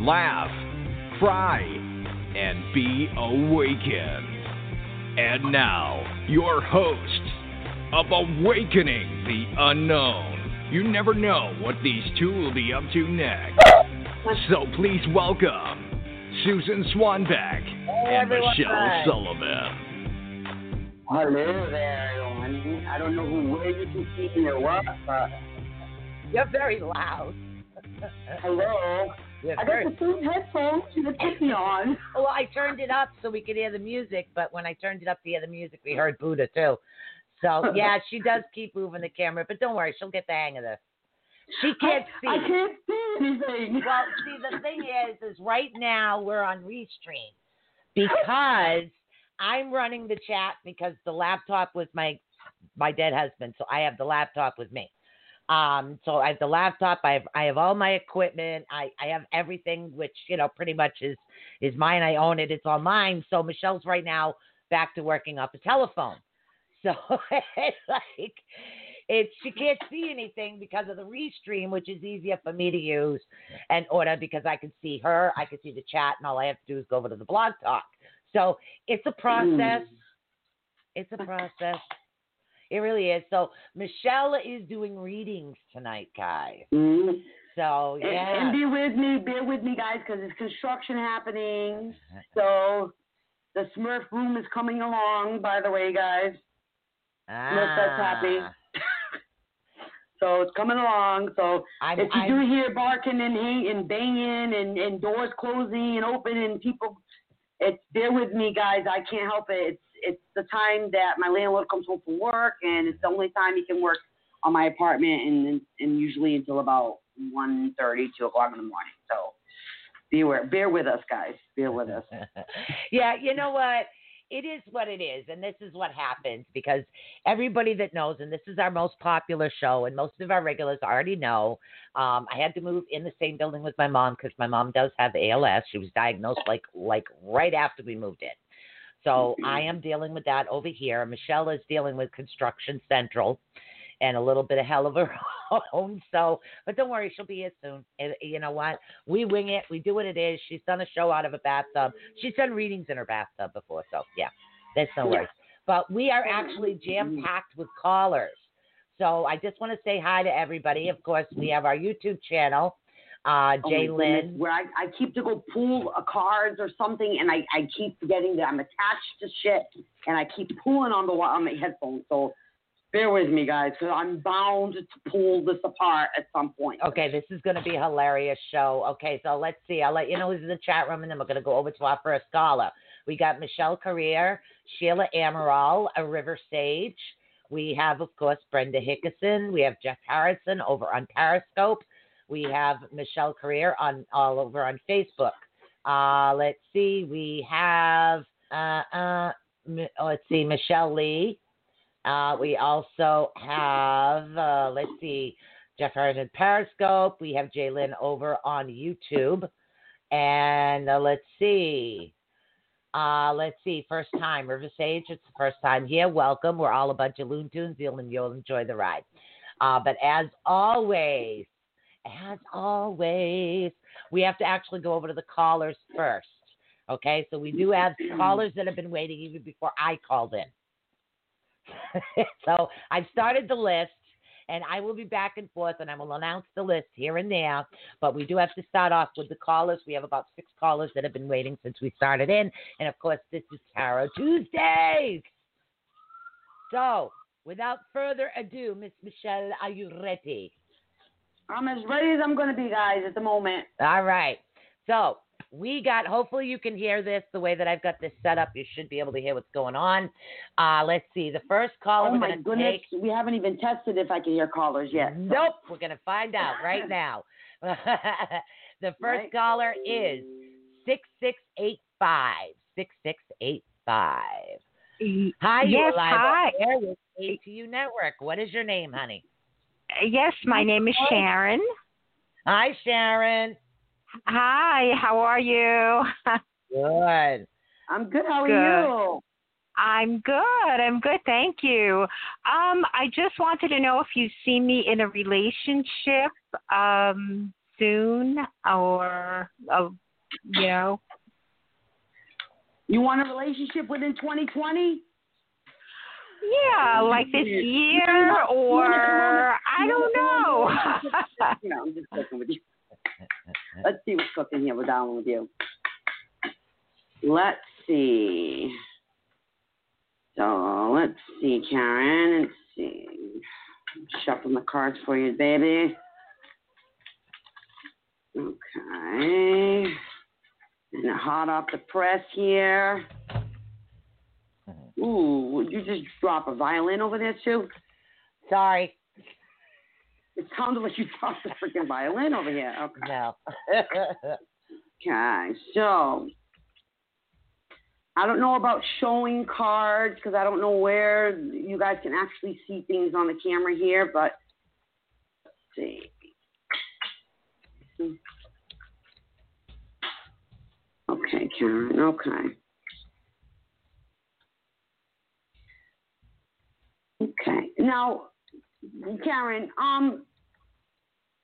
laugh, cry, and be awakened. And now, your host of Awakening the Unknown. You never know what these two will be up to next. So please welcome Susan Swanbeck and everyone. Michelle Sullivan. Hello there, everyone. I don't know who, where you can see me or what, but You're very loud. hello. You're I got the same headphones you put me on. well, I turned it up so we could hear the music, but when I turned it up to hear the music, we heard Buddha too. So yeah, she does keep moving the camera, but don't worry, she'll get the hang of this. She can't see. I can't see anything. Well, see, the thing is, is right now we're on Restream because I'm running the chat because the laptop was my my dead husband, so I have the laptop with me. Um, so I have the laptop. I have I have all my equipment. I I have everything, which you know pretty much is is mine. I own it. It's all mine. So Michelle's right now back to working off a telephone. So it's like it's she can't see anything because of the restream, which is easier for me to use and order because I can see her, I can see the chat, and all I have to do is go over to the blog talk. So it's a process. It's a process. It really is. So Michelle is doing readings tonight, guys. Mm. So yeah. and be with me, bear with me, guys, because it's construction happening. So the Smurf room is coming along, by the way, guys. Smurf that's happy. Ah. So it's coming along. So I'm, if you I'm, do hear barking and hate and banging and, and doors closing and opening and people, it's bear with me, guys. I can't help it. It's it's the time that my landlord comes home from work, and it's the only time he can work on my apartment, and and usually until about one thirty, two o'clock in the morning. So be aware. bear with us, guys. Bear with us. yeah, you know what? It is what it is, and this is what happens because everybody that knows, and this is our most popular show, and most of our regulars already know. Um, I had to move in the same building with my mom because my mom does have ALS. She was diagnosed like like right after we moved in. So I am dealing with that over here. Michelle is dealing with Construction Central and a little bit of hell of her own. So, but don't worry, she'll be here soon. And you know what? We wing it. We do what it is. She's done a show out of a bathtub. She's done readings in her bathtub before. So, yeah, there's no worries. But we are actually jam packed with callers. So I just want to say hi to everybody. Of course, we have our YouTube channel, uh, Oh my goodness, Where I, I keep to go pull a cards or something, and I, I keep forgetting that I'm attached to shit, and I keep pulling on the on my headphones. So bear with me, guys, because I'm bound to pull this apart at some point. Okay, this is going to be a hilarious show. Okay, so let's see. I'll let you know who's in the chat room, and then we're going to go over to our first caller. We got Michelle Carrier, Sheila Amaral, a River Sage. We have, of course, Brenda Hickerson. We have Jeff Harrison over on Periscope. We have Michelle Carrier on all over on Facebook. Uh, let's see. We have uh, uh, oh, let's see, Michelle Lee. Uh, we also have uh, let's see, Jeff Harrison Periscope. We have Jalen over on YouTube. And uh, let's see. Uh, let's see. First time, River Sage. It's the first time here. Welcome. We're all a bunch of loon tunes. You'll, you'll enjoy the ride. Uh, but as always, as always, we have to actually go over to the callers first. Okay, so we do have callers that have been waiting even before I called in. so I've started the list, and I will be back and forth, and I will announce the list here and there. But we do have to start off with the callers. We have about six callers that have been waiting since we started in, and of course, this is Tarot Tuesdays. So, without further ado, Miss Michelle, are you ready? I'm as ready as I'm going to be, guys, at the moment. All right. So we got. Hopefully, you can hear this the way that I've got this set up. You should be able to hear what's going on. Uh, let's see. The first caller oh we're my goodness, take. we haven't even tested if I can hear callers yet. Nope. We're going to find out right now. The first Right. caller is six six eight five six six eight five. Y- Hi, you Yes, live hi. on air with ATU Network. What is your name, honey? Yes, my name is Sharon. Hi, Sharon. Hi, how are you? Good. I'm good. How are Good. you? I'm good. I'm good. Thank you. Um, I just wanted to know if you see me in a relationship um soon or uh, you know. You want a relationship within 2020? Yeah, like this year or I don't know. no, I'm just joking with you. Let's see what's cooking here. We're down with you. Let's see. So let's see, Karen. Let's see. Shuffling the cards for you, baby. Okay. And hot off the press here. Mm-hmm. Ooh, would you just drop a violin over there too? Sorry. It sounded like you dropped the freaking violin over here. Okay. No. Okay, so I don't know about showing cards because I don't know where you guys can actually see things on the camera here, but let's see. Okay, Karen. Okay. Okay. Now, Karen, um,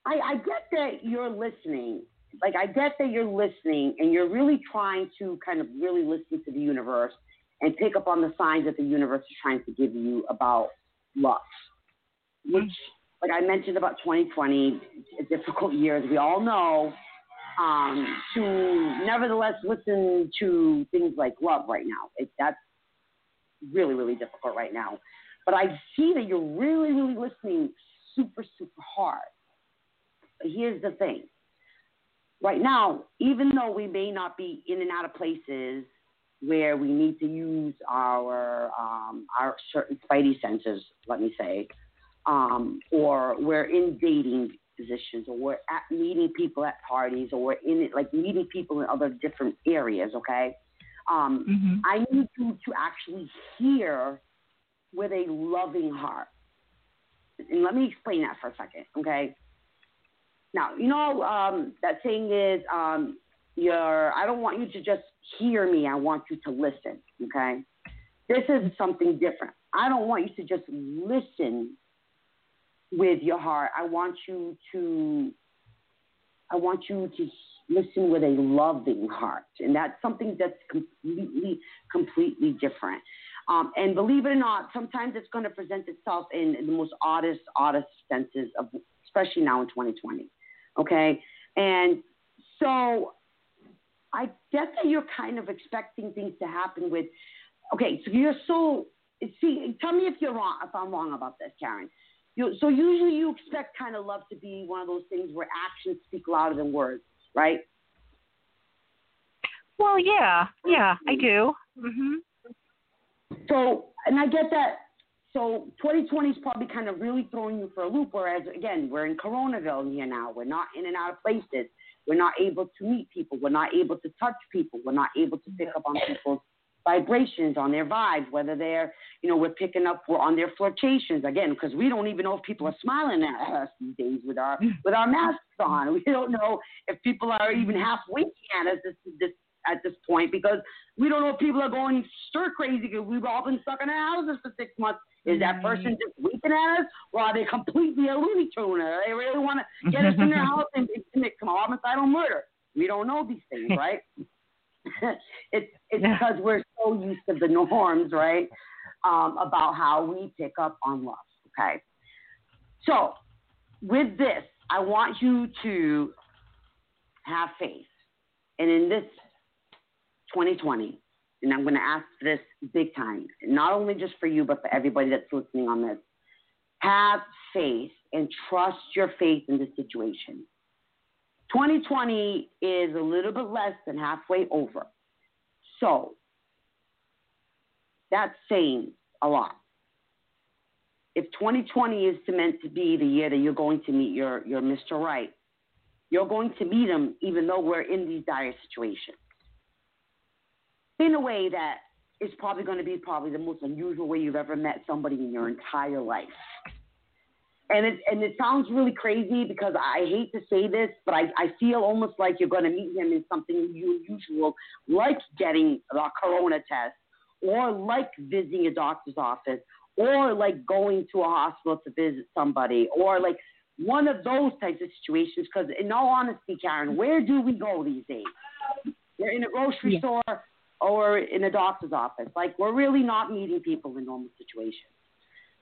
I, I get that you're listening. Like, I get that you're listening and you're really trying to kind of really listen to the universe and pick up on the signs that the universe is trying to give you about love. Which, like I mentioned about 2020, a difficult year, as we all know, um, to nevertheless listen to things like love right now. It, that's really, really difficult right now. But I see that you're really, really listening super, super hard. But here's the thing. Right now, even though we may not be in and out of places where we need to use our um, our certain spidey senses, let me say, um, or we're in dating positions, or we're at meeting people at parties, or we're in it like meeting people in other different areas. Okay, um, hmm I need you to actually hear with a loving heart. And let me explain that for a second, okay? Now, you know um, that saying is, um, you're, I don't want you to just hear me. I want you to listen, okay? This is something different. I don't want you to just listen with your heart. I want you to, I want you to listen with a loving heart, and that's something that's completely, completely different. Um, and believe it or not, sometimes it's going to present itself in the most oddest, oddest senses of, especially now in 2020. Okay, and so I get that you're kind of expecting things to happen with. Okay, so you're so see. Tell me if you're wrong. If I'm wrong about this, Karen. You, so usually you expect kind of love to be one of those things where actions speak louder than words, right? Well, yeah, yeah, I do. Mm hmm So, and I get that. So 2020 is probably kind of really throwing you for a loop. Whereas again, we're in Coronaville here now. We're not in and out of places. We're not able to meet people. We're not able to touch people. We're not able to pick up on people's vibrations, on their vibes, whether they're, you know, we're picking up we're on their flirtations again, because we don't even know if people are smiling at us these days with our with our masks on. We don't know if people are even half winking at us this this at this point because we don't know if people are going stir crazy because we've all been stuck in our houses for six months. Is that person just winking at us, or are they completely a Looney Tune? They really want to get us in their house and commit homicidal murder? We don't know these things, right? it's it's Yeah. because we're so used to the norms, right? Um, about how we pick up on love. Okay. So with this, I want you to have faith. And in this 2020, and I'm going to ask this big time, not only just for you, but for everybody that's listening on this. Have faith and trust your faith in the situation. 2020 is a little bit less than halfway over. So that's saying a lot. If 2020 is meant to be the year that you're going to meet your, your Mr. Right, You're going to meet him even though we're in these dire situations. In a way that is probably going to be probably the most unusual way you've ever met somebody in your entire life. And it and it sounds really crazy because I hate to say this, but I, I feel almost like you're going to meet him in something unusual, like getting a corona test, or like visiting a doctor's office, or like going to a hospital to visit somebody, or like one of those types of situations. Because in all honesty, Karen, where do we go these days? We're in a grocery yeah. store or in a doctor's office. Like we're really not meeting people in normal situations.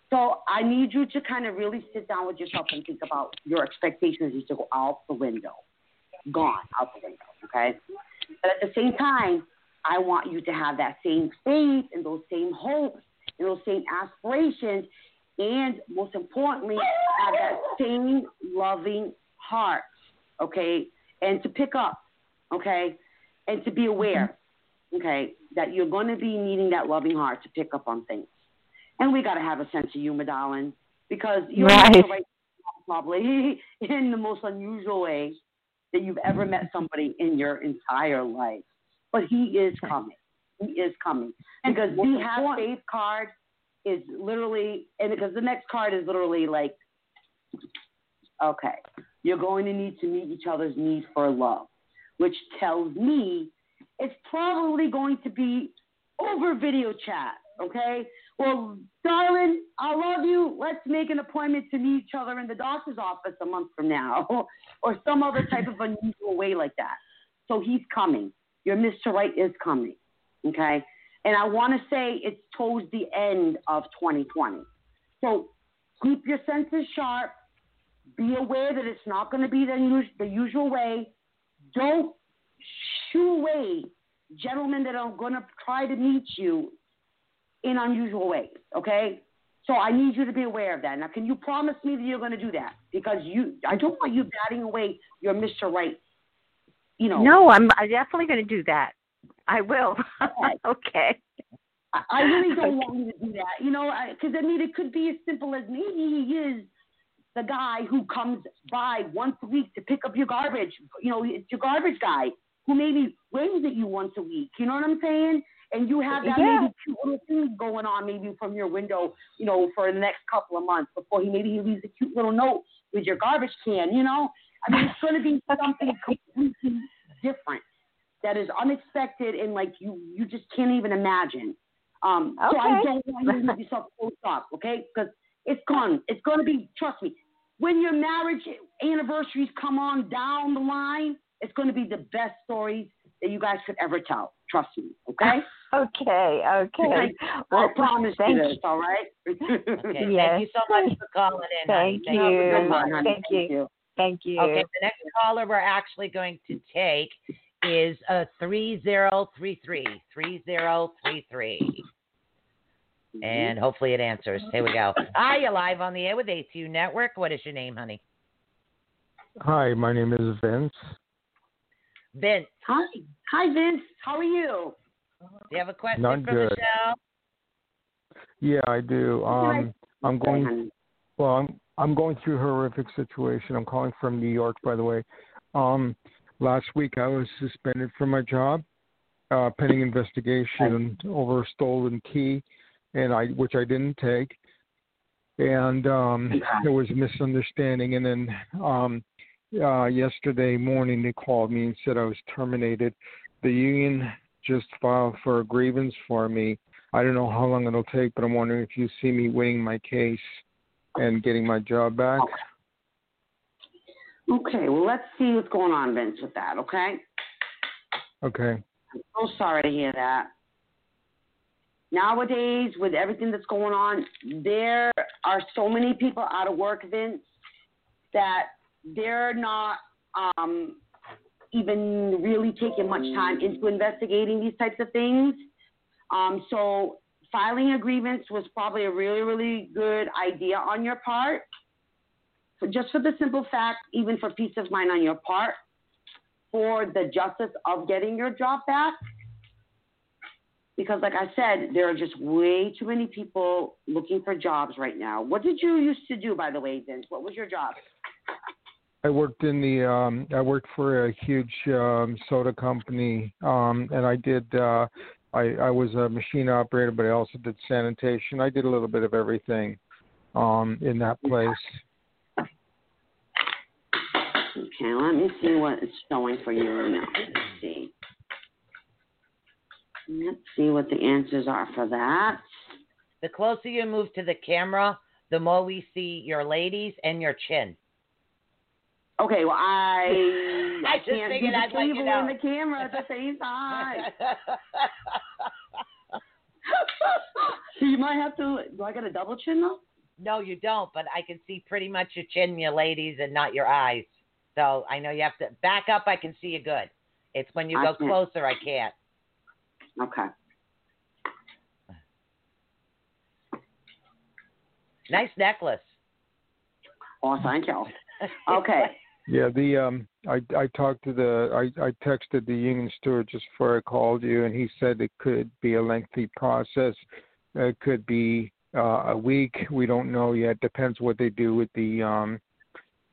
So I need you to kind of really sit down with yourself and think about your expectations need to go out the window, gone out the window. Okay, but at the same time, I want you to have that same faith and those same hopes and those same aspirations, and most importantly, have that same loving heart. Okay, and to pick up. Okay, and to be aware. Okay, that you're going to be needing that loving heart to pick up on things. And we got to have a sense of humor, darling, because you're right. right probably in the most unusual way that you've ever met somebody in your entire life. But he is coming. He is coming because the have faith card is literally, and because the next card is literally like, okay, you're going to need to meet each other's need for love, which tells me it's probably going to be over video chat. Okay, well, darling, I love you. Let's make an appointment to meet each other in the doctor's office a month from now, or some other type of unusual way like that. So he's coming. Your Mr. Right is coming. Okay? And I want to say it's towards the end of 2020. So keep your senses sharp. Be aware that it's not going to be the, the usual way. Don't shoo way gentlemen that are going to try to meet you in unusual ways. Okay. So I need you to be aware of that. Now, can you promise me that you're going to do that? Because you, I don't want you batting away your Mr. Right. You know. No, I'm, I'm definitely going to do that. I will. okay. I, I really don't want you to do that. You know, because I, I mean, it could be as simple as maybe he is the guy who comes by once a week to pick up your garbage. You know, it's your garbage guy who maybe waves at you once a week. You know what I'm saying? and you have that yeah. maybe cute little thing going on maybe from your window, you know, for the next couple of months before he maybe he leaves a cute little note with your garbage can, you know. I mean, it's going to be something completely different that is unexpected and like you you just can't even imagine. Um, okay. So I don't want you to leave yourself closed off, okay? Because it's gone. It's going to be. Trust me. When your marriage anniversaries come on down the line, it's going to be the best stories that you guys could ever tell. Trust me, okay? okay, okay. Well, I promise you this, all right? okay, yes. Thank you so much for calling in. Thank honey. you. Thank, you. Thank you. Thank you. Okay, the next caller we're actually going to take is a 3033. 3033. And hopefully it answers. Here we go. Hi, you're live on the air with ATU Network. What is your name, honey? Hi, my name is Vince. Vince. Hi. Hi, Vince. How are you? Do you have a question Not for good. Michelle? Yeah, I do. Um, I'm going. Well, I'm I'm going through a horrific situation. I'm calling from New York, by the way. Um, last week I was suspended from my job, uh, pending investigation over a stolen key, and I which I didn't take, and um, there was a misunderstanding, and then um, uh, yesterday morning they called me and said I was terminated. The union just filed for a grievance for me. I don't know how long it'll take, but I'm wondering if you see me winning my case and getting my job back. Okay, well, let's see what's going on, Vince, with that, okay? Okay. I'm so sorry to hear that. Nowadays, with everything that's going on, there are so many people out of work, Vince, that they're not um, even really taking much time into investigating these types of things. Um, so filing a grievance was probably a really, really good idea on your part. So just for the simple fact, even for peace of mind on your part, for the justice of getting your job back. Because, like I said, there are just way too many people looking for jobs right now. What did you used to do, by the way, Vince? What was your job? I worked in the um I worked for a huge um soda company um and I did uh I I was a machine operator but I also did sanitation. I did a little bit of everything um in that place. Okay, let me see what it's showing for you now. Let's see. Let's see what the answers are for that. The closer you move to the camera, the more we see your ladies and your chin. Okay, well I I just can't figured see I'd the let you and the camera at the same time. so you might have to. Do I got a double chin though? no, you don't, but I can see pretty much your chin, your ladies, and not your eyes. So I know you have to back up. I can see you good. It's when you I go can't. closer, I can't. Okay. Nice necklace. Oh, thank you. Okay. Yeah, the um I I talked to the I I texted the union steward just before I called you and he said it could be a lengthy process. It could be uh, a week. We don't know yet. Depends what they do with the um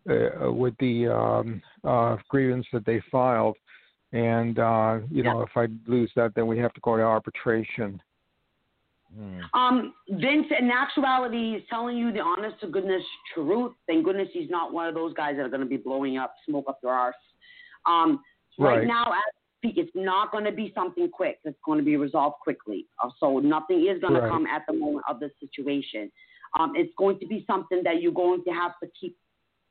uh, with the um uh grievance that they filed. And uh you know, if I lose that then we have to go to arbitration. Hmm. Um, Vince, in actuality, is telling you the honest to goodness truth. Thank goodness he's not one of those guys that are going to be blowing up, smoke up your arse. Um, right, Right. now, as speak, it's not going to be something quick. It's going to be resolved quickly. Uh, so nothing is going Right. to come at the moment of the situation. Um, it's going to be something that you're going to have to keep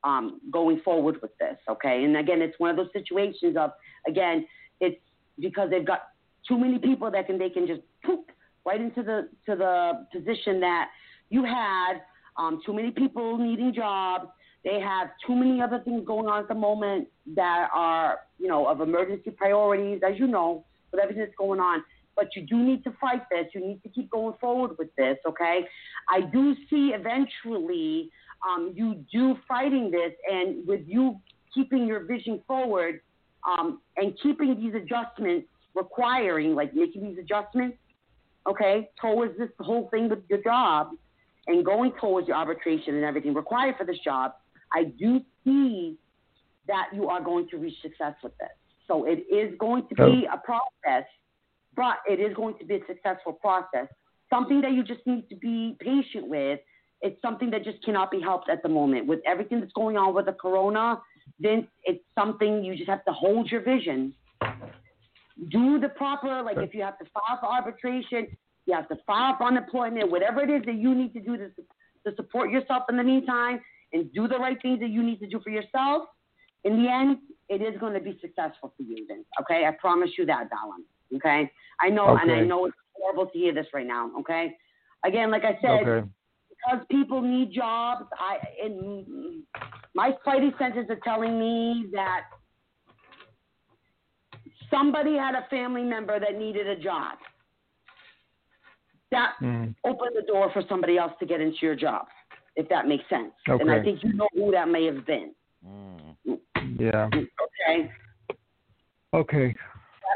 um, going forward with this. Okay, and again, it's one of those situations of again, it's because they've got too many people that can they can just poof right into the to the position that you had. Um, too many people needing jobs. They have too many other things going on at the moment that are, you know, of emergency priorities, as you know, with everything that's going on. But you do need to fight this. You need to keep going forward with this, okay? I do see eventually um, you do fighting this, and with you keeping your vision forward um, and keeping these adjustments requiring, like making these adjustments, okay, towards this whole thing with your job and going towards your arbitration and everything required for this job, I do see that you are going to reach success with this. So it is going to be oh. a process, but it is going to be a successful process. Something that you just need to be patient with. It's something that just cannot be helped at the moment. With everything that's going on with the corona, then it's something you just have to hold your vision do the proper, like if you have to file for arbitration, you have to file for unemployment, whatever it is that you need to do to, to support yourself in the meantime and do the right things that you need to do for yourself. In the end, it is going to be successful for you, then. Okay, I promise you that, darling. Okay, I know, and I know it's horrible to hear this right now. Okay, again, like I said, Okay. because people need jobs, I in my spidey senses are telling me that somebody had a family member that needed a job. That Mm. opened the door for somebody else to get into your job, if that makes sense. Okay. And I think you know who that may have been. Mm. Yeah. Okay. Okay.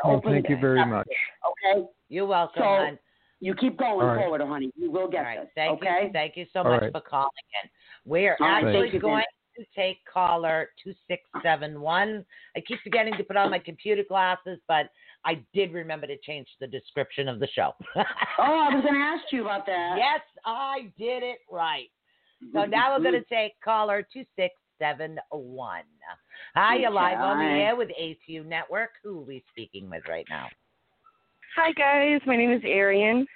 Well, thank you very That's much. it, Okay. You're welcome, So, hon. You keep going All right. forward, honey. You will get All right. this. Thank okay. you. Thank you so All much right. for calling in. We're All right, actually thank you, going to take caller 2671. I keep forgetting to put on my computer glasses, but I did remember to change the description of the show. Oh, I was going to ask you about that. yes, I did it right. So now we're going to take caller 2671. Hi, you're live on the air with ATU Network. Who are we speaking with right now? Hi guys, my name is Arian.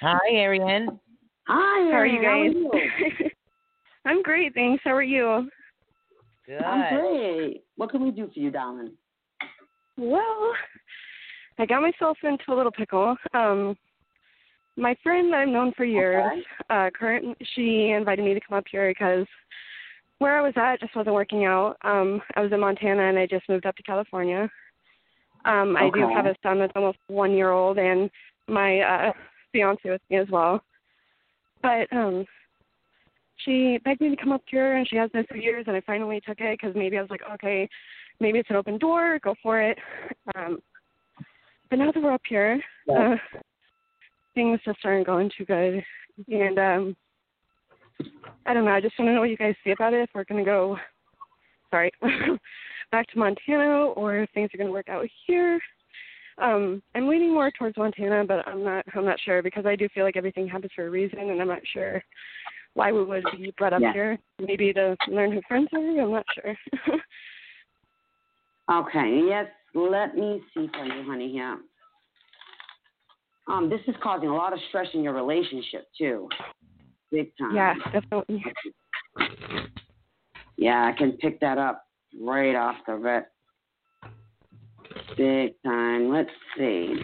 Hi, Arian. Hi. How are you guys? How are you? I'm great, thanks. How are you? Good. I'm great. What can we do for you, darling? Well, I got myself into a little pickle. Um, my friend that I've known for years, Okay. uh, current, she invited me to come up here because where I was at just wasn't working out. Um, I was in Montana and I just moved up to California. Um, I do have a son that's almost one year old and my uh, fiance with me as well. But um, she begged me to come up here and she has been for years and I finally took it because maybe I was like, okay, maybe it's an open door, go for it. Um, but now that we're up here, uh, things just aren't going too good. And um, I don't know. I just want to know what you guys see about it. If we're going to go sorry, back to Montana or if things are going to work out here. Um, I'm leaning more towards Montana, but I'm not. I'm not sure because I do feel like everything happens for a reason, and I'm not sure why we would be brought up Yeah. here. Maybe to learn who friends are. I'm not sure. Okay, yes, let me see for you, honey, Yeah. Um, this is causing a lot of stress in your relationship too. Big time. yeah, definitely. Yeah, I can pick that up right off the rip. Big time. Let's see.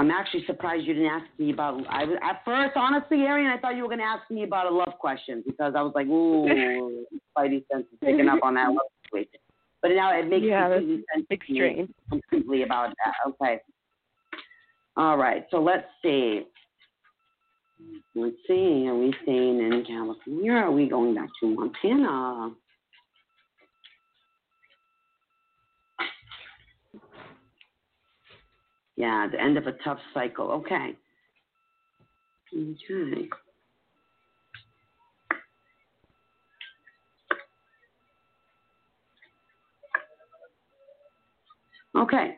I'm actually surprised you didn't ask me about. I was at first, honestly, Arian, I thought you were going to ask me about a love question because I was like, ooh, Spidey sense is picking up on that love situation. But now it makes Yeah, sense to me Extreme. completely about that. Okay. All right. So let's see. Let's see. Are we staying in California? Or are we going back to Montana? Yeah, the end of a tough cycle. Okay. Okay. Okay.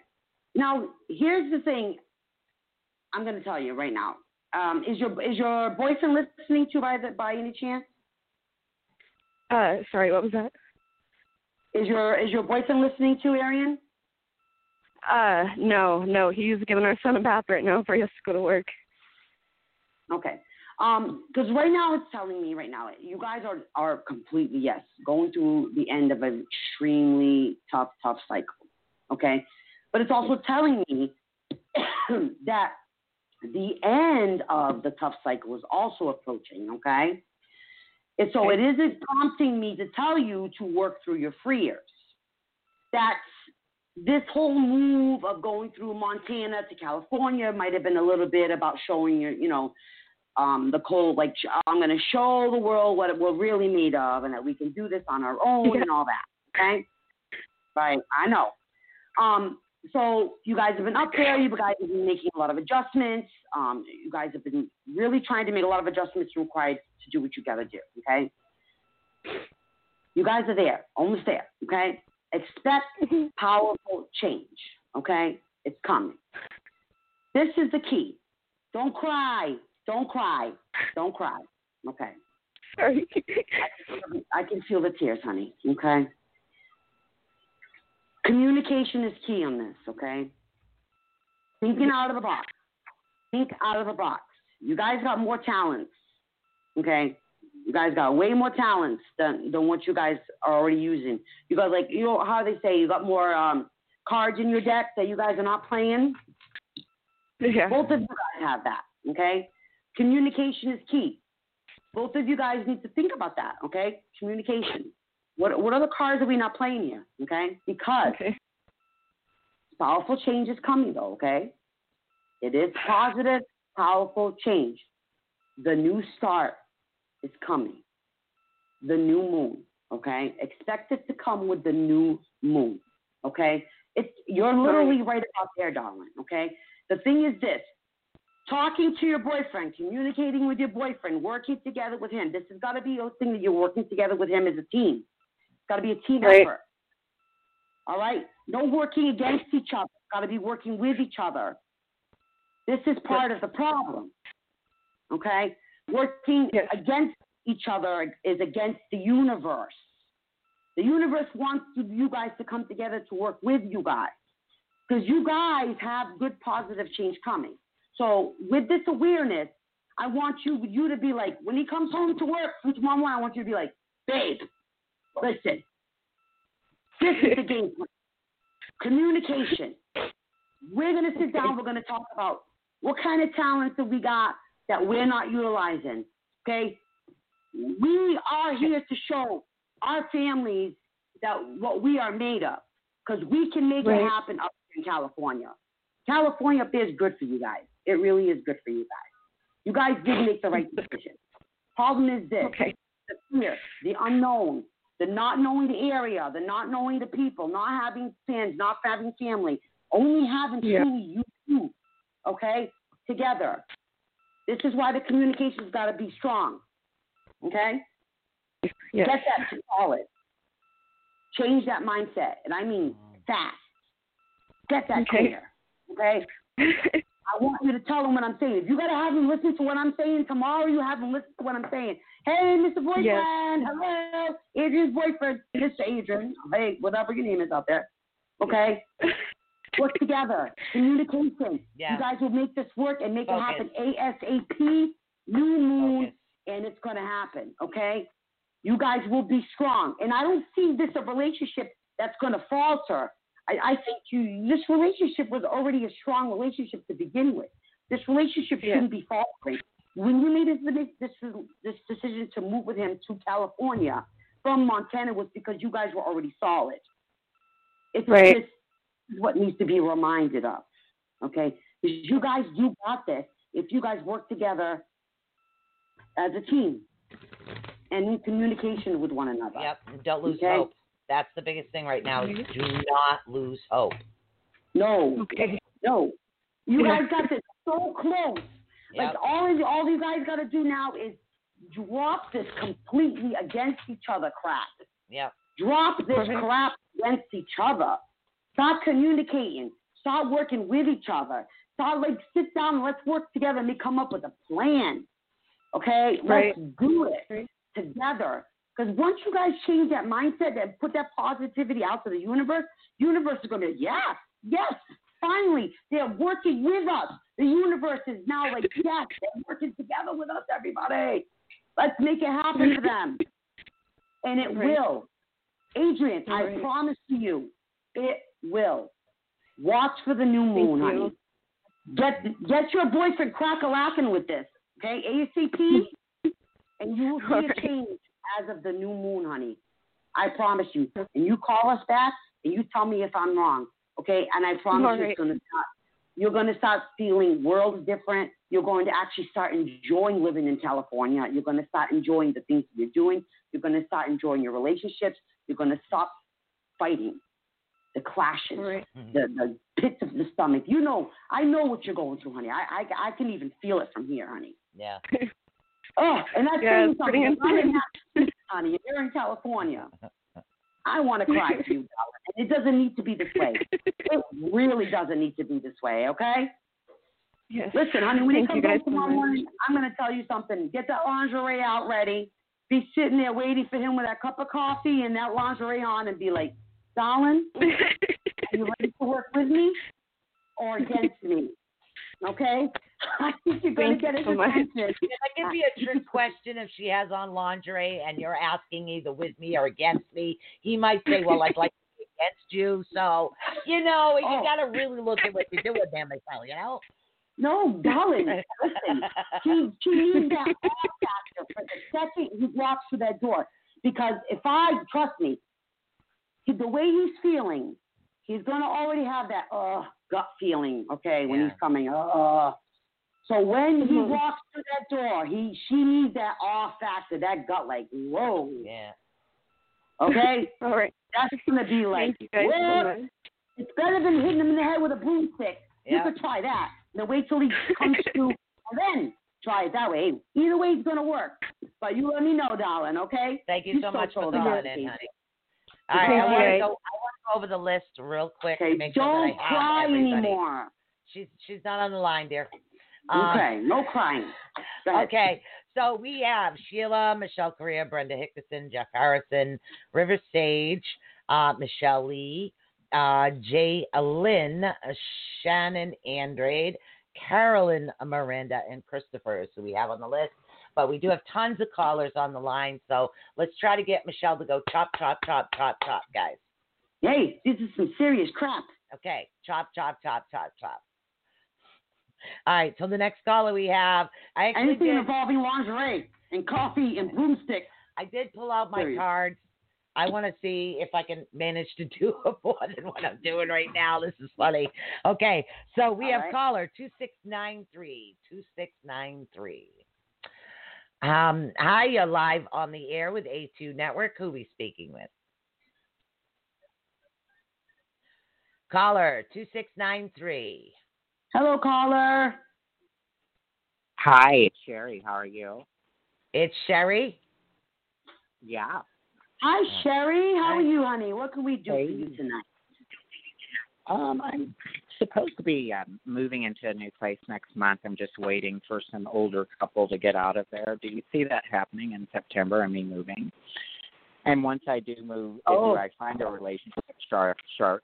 Now, here's the thing. I'm going to tell you right now. Um, is your is your boyfriend listening to by the by any chance? Uh, sorry, what was that? Is your is your boyfriend listening to Arian? Uh, no, no. He's giving our son a bath right now before he has to go to work. Okay. Um, because right now it's telling me right now you guys are are completely yes going through the end of an extremely tough tough cycle. Okay, but it's also telling me that the end of the tough cycle is also approaching. Okay, and so it isn't prompting me to tell you to work through your fears. That's this whole move of going through Montana to California might have been a little bit about showing your, you know, um, the cold, like I'm going to show the world what we're really made of, and that we can do this on our own and all that. Okay, right? I know. Um, so you guys have been up there. You guys have been making a lot of adjustments. Um, you guys have been really trying to make a lot of adjustments required to do what you got to do. Okay. You guys are there, almost there. Okay. Expect mm-hmm. powerful change. Okay, it's coming. This is the key. Don't cry. Don't cry. Don't cry. Okay. Sorry. I can feel the tears, honey. Okay. Communication is key on this, okay? Thinking out of the box. Think out of the box. You guys got more talents, okay? You guys got way more talents than, than what you guys are already using. You got like you know how they say you got more um, cards in your deck that you guys are not playing. Yeah. Both of you guys have that, okay? Communication is key. Both of you guys need to think about that, okay? Communication. What what other cards are we not playing here, okay? Because Okay. powerful change is coming, though, okay? It is positive, powerful change. The new start is coming. The new moon, okay? Expect it to come with the new moon, okay? It's you're literally right about there, darling, okay? The thing is this talking to your boyfriend, communicating with your boyfriend, working together with him. This has got to be a thing that you're working together with him as a team. It's got to be a team Right. effort. All right? No working against each other. Got to be working with each other. This is part of the problem. Okay? Working Yes. against each other is against the universe. The universe wants you guys to come together to work with you guys because you guys have good positive change coming. So with this awareness, I want you you to be like when he comes home to work from tomorrow morning, I want you to be like, babe, listen, this is the game plan. Communication. We're gonna sit down. We're gonna talk about what kind of talents that we got that we're not utilizing. Okay, we are here to show our families that what we are made of, because we can make Right. it happen up in California. California up there is good for you guys. It really is good for you guys. You guys did make the right decision. Problem is this: Okay. the fear, the unknown, the not knowing the area, the not knowing the people, not having friends, not having family, only having Yeah. truly you two, okay, together. This is why the communication's got to be strong, okay? Yes. Get that to solid. Change that mindset, and I mean fast. Get that Okay. clear. Okay. I want you to tell them what I'm saying. If you gotta have them listen to what I'm saying tomorrow, you have them listen to what I'm saying. Hey, Mr. Boyfriend, Yes. hello, Adrian's boyfriend, Mr. Adrian. Hey, whatever your name is out there. Okay. Work together. Communication. Yeah. You guys will make this work and make Focus. it happen ASAP. New moon, Focus. and it's gonna happen. Okay. You guys will be strong, and I don't see this a relationship that's gonna falter. I, I think you this relationship was already a strong relationship to begin with. This relationship Yeah. shouldn't be faltering. When you made this, this this decision to move with him to California from Montana was because you guys were already solid. It's Right. this is what needs to be reminded of. Okay? Because you guys you got this if you guys work together as a team and in communication with one another. Yep. Don't lose Okay. hope. That's the biggest thing right now. Is mm-hmm. do not lose hope. No, Okay. no. You guys got this so close. Like Yep. all of, all you guys got to do now is drop this completely against each other crap. Yep. Drop this Okay. crap against each other. Start communicating. Start working with each other. Start like sit down and let's work together and come up with a plan. Okay? Right. Let's do it Right. together. Because once you guys change that mindset and put that positivity out to the universe, universe is going to be, yes, yes. Finally, they're working with us. The universe is now like yes, they're working together with us. Everybody, let's make it happen for them, and it Right. will. Adrian, I promise to you, it will. Watch for the new moon, honey. Get get your boyfriend crack a lacking with this, okay? ACP, and you will see a change as of the new moon, honey. I promise you. And you call us back and you tell me if I'm wrong, okay? And I promise you, it's gonna start. You're gonna start feeling worlds different. You're going to actually start enjoying living in California. You're gonna start enjoying the things that you're doing. You're gonna start enjoying your relationships. You're gonna stop fighting the clashes Right. Mm-hmm. the, the pits of the stomach. You know, I know what you're going through, honey. I, I, I can even feel it from here, honey. Yeah. Oh, and that's Yeah, saying it's pretty something. I'm in intense. Massachusetts, honey. and You're in California. I want to cry for you, darling. And it doesn't need to be this way. It really doesn't need to be this way, okay? yes. Listen, honey, when Thank you you come guys home tomorrow much. morning, I'm going to tell you something. Get that lingerie out ready. Be sitting there waiting for him with that cup of coffee and that lingerie on and be like, darling, Are you ready to work with me or against me? Okay? I think you're going to get you his much. attention. If I give you a trick question, if she has on lingerie and you're asking either with me or against me, he might say, "Well, I'd like to be against you." So, you know, you Oh. got to really look at what you're doing there, Michelle. You know. No, darling, listen. She, she needs that factor for the second he walks through that door. Because if I, trust me, he, the way he's feeling, he's going to already have that uh, gut feeling, okay, when Yeah. he's coming. Uh, so when he Mhm. walks through that door, he she needs that awe factor, that gut like, whoa, Yeah. okay? All right. That's going to be like, you so It's better than hitting him in the head with a broomstick. Yeah. You could try that. Now wait till he comes to, and then try it that way. Either way, it's gonna work. But you let me know, darling. Okay? Thank you You're so so much for calling in, honey. All right, I want to go. I want to go over the list real quick to make Don't that I have cry anymore. She's she's not on the line, dear. Um, okay. No crying. Okay, so we have Sheila, Michelle Correa, Brenda Hickerson, Jeff Harrison, River Sage, uh, Michelle Lee, uh, Jay Lynn, uh, Shannon Andrade, Carolyn Miranda, and Christopher. So we have on the list. But we do have tons of callers on the line, so let's try to get Michelle to go chop, chop, chop, chop, chop, guys. Hey, this is some serious crap. Okay, chop, chop, chop, chop, chop. All right, so the next caller we have, I actually Anything did, involving lingerie and coffee and broomstick. I did pull out my cards. I want to see if I can manage to do more than what I'm doing right now. This is funny. Okay, so we All have right. caller 2693. 2693. Um, hi, you're live on the air with ATU Network. Who we speaking with? Caller 2693. Hello, caller. Hi, it's Sherry. How are you? It's Sherry. Yeah. Hi, Sherry. How Hi. are you, honey? What can we do Hey. for you tonight? Um, I'm supposed to be um, moving into a new place next month. I'm just waiting for some older couple to get out of there. Do you see that happening in September? I mean, moving. And once I do move, Oh. do I find a relationship start start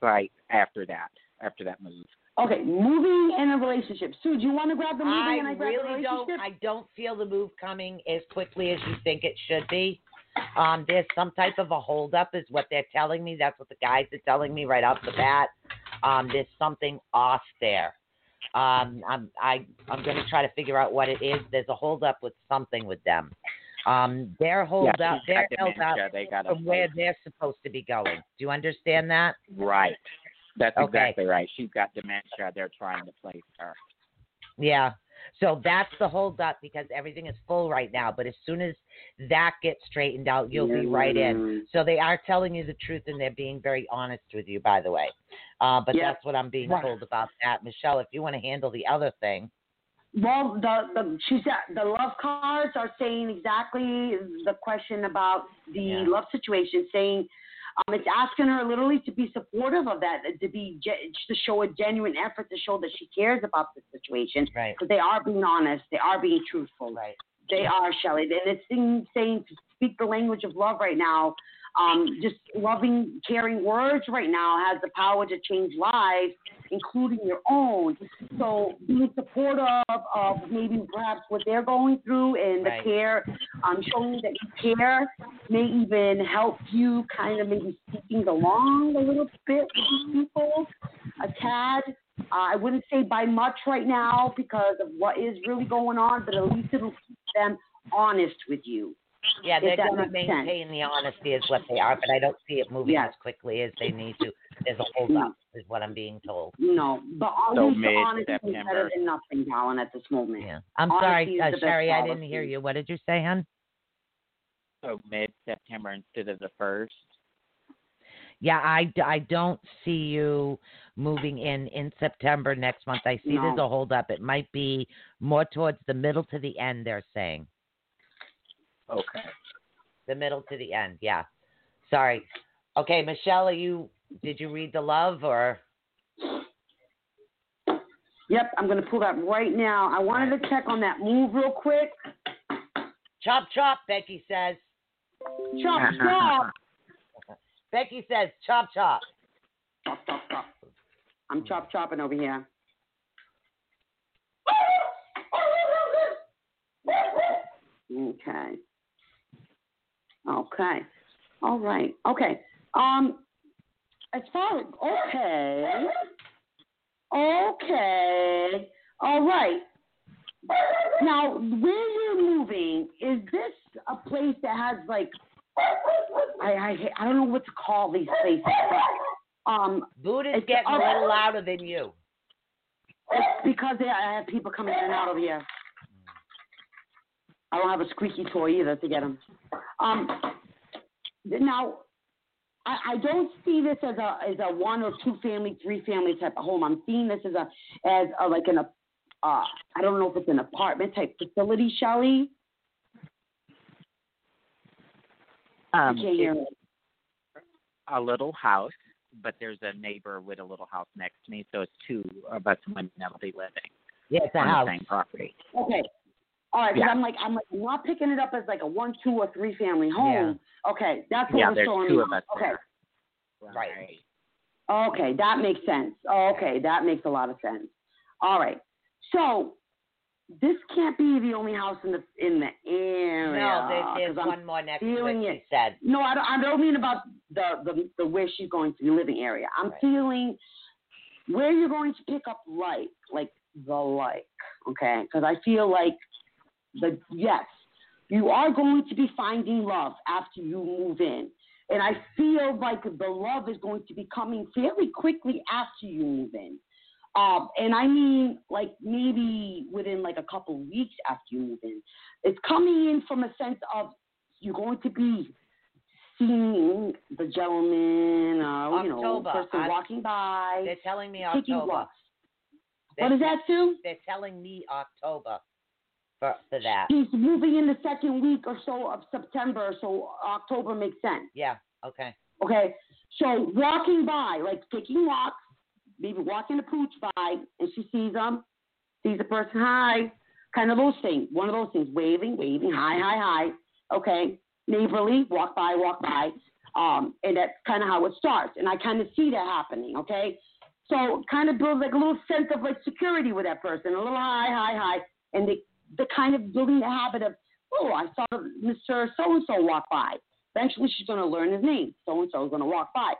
right after that? After that move. Okay, moving in a relationship. Sue, do you want to grab the moving I and I grab the really don't. I don't feel the move coming as quickly as you think it should be. Um, there's some type of a holdup, is what they're telling me. That's what the guys are telling me right off the bat. Um, there's something off there. Um, I'm I I'm going to try to figure out what it is. There's a holdup with something with them. Um, they're holed yeah, up. They're held up. They got from where they're supposed to be going. Do you understand that? Right. That's Okay. exactly right. She's got dementia. They're trying to place her. Yeah. So that's the holdup because everything is full right now. But as soon as that gets straightened out, you'll be right in. So they are telling you the truth and they're being very honest with you, by the way. Uh, but Yeah. that's what I'm being told about that. Michelle, if you want to handle the other thing. Well, the the she's at, the love cards are saying exactly the question about the Yeah. love situation, saying um, it's asking her literally to be supportive of that, to be to show a genuine effort to show that she cares about the situation. Right. Because they are being honest, they are being truthful. Right. They are, Shelly. And it's saying to speak the language of love right now. Um, just loving, caring words right now has the power to change lives, including your own. So being supportive of maybe perhaps what they're going through and the Right. care, um, showing that you care may even help you kind of maybe speaking along a little bit with these people, a tad. Uh, I wouldn't say by much right now because of what is really going on, but at least it'll keep them honest with you. Yeah, they're going to makes sense. maintain the honesty is what they are, but I don't see it moving Yes. as quickly as they need to. There's a holdup, is what I'm being told. No, but at So least the honesty is mid-September. better than nothing, darling, at this moment. Yeah. I'm Honesty sorry, is uh, Sherry, I didn't hear you. What did you say, hon? So mid September instead of the first. Yeah, I, I don't see you moving in in September next month. I see there's No. a holdup. It might be more towards the middle to the end, they're saying. Okay. The middle to the end, yeah. Sorry. Okay, Michelle, are you did you read the love or Yep, I'm going to pull that right now. I wanted to check on that move real quick. chop chop, Becky says. Chop, chop. Becky says chop chop. chop, chop, chop. I'm chop chopping over here. Okay. Okay. All right. Okay. Um, as far as okay, okay, all right. Now, where you're moving is this a place that has like I I I don't know what to call these places, but um, Buddha's getting a little louder than you. it's because I have people coming in and out of here. I don't have a squeaky toy either to get them. Um, now, I, I don't see this as a as a one or two family, three family type of home. I'm seeing this as a as a, like an uh, I don't know if it's an apartment type facility, Shelly. I Um, can't hear it's it. a little house, but there's a neighbor with a little house next to me, so it's two of us women that'll be living Yeah, it's a on house. the same property. Okay. All right, 'cause Yeah. I'm like I'm like I'm not picking it up as like a one, two, or three family home. Okay, that's what yeah, was there's showing two of us Okay. there. Right. Okay, that makes sense. Okay, that makes a lot of sense. All right. So this can't be the only house in the in the area. No, there, there's 'cause I'm one more next to feeling it, it. she said. No, I don't, I don't mean about the, the the where she's going to be living area. I'm Right. feeling where you're going to pick up like, like the like, okay? Because I feel like the yes, you are going to be finding love after you move in, and I feel like the love is going to be coming fairly quickly after you move in. Um, and I mean, like maybe within like a couple weeks after you move in. It's coming in from a sense of you're going to be seeing the gentleman, uh, you know, person walking by, They're telling me taking October. walks. They're, What is that, Sue? They're telling me October. For, for that. She's moving in the second week or so of September, so October makes sense. Yeah. Okay. Okay, so walking by, like taking walks, maybe walking the pooch by, and she sees them, sees the person, hi, kind of those things. One of those things, waving, waving, hi, hi, hi. Okay, neighborly, walk by, walk by. Um, and that's kind of how it starts. And I kind of see that happening. Okay, so kind of builds like a little sense of like security with that person, a little hi, hi, hi, and the the kind of building the habit of, oh, I saw Mr. So and so walk by. Eventually, she's going to learn his name. So and so is going to walk by,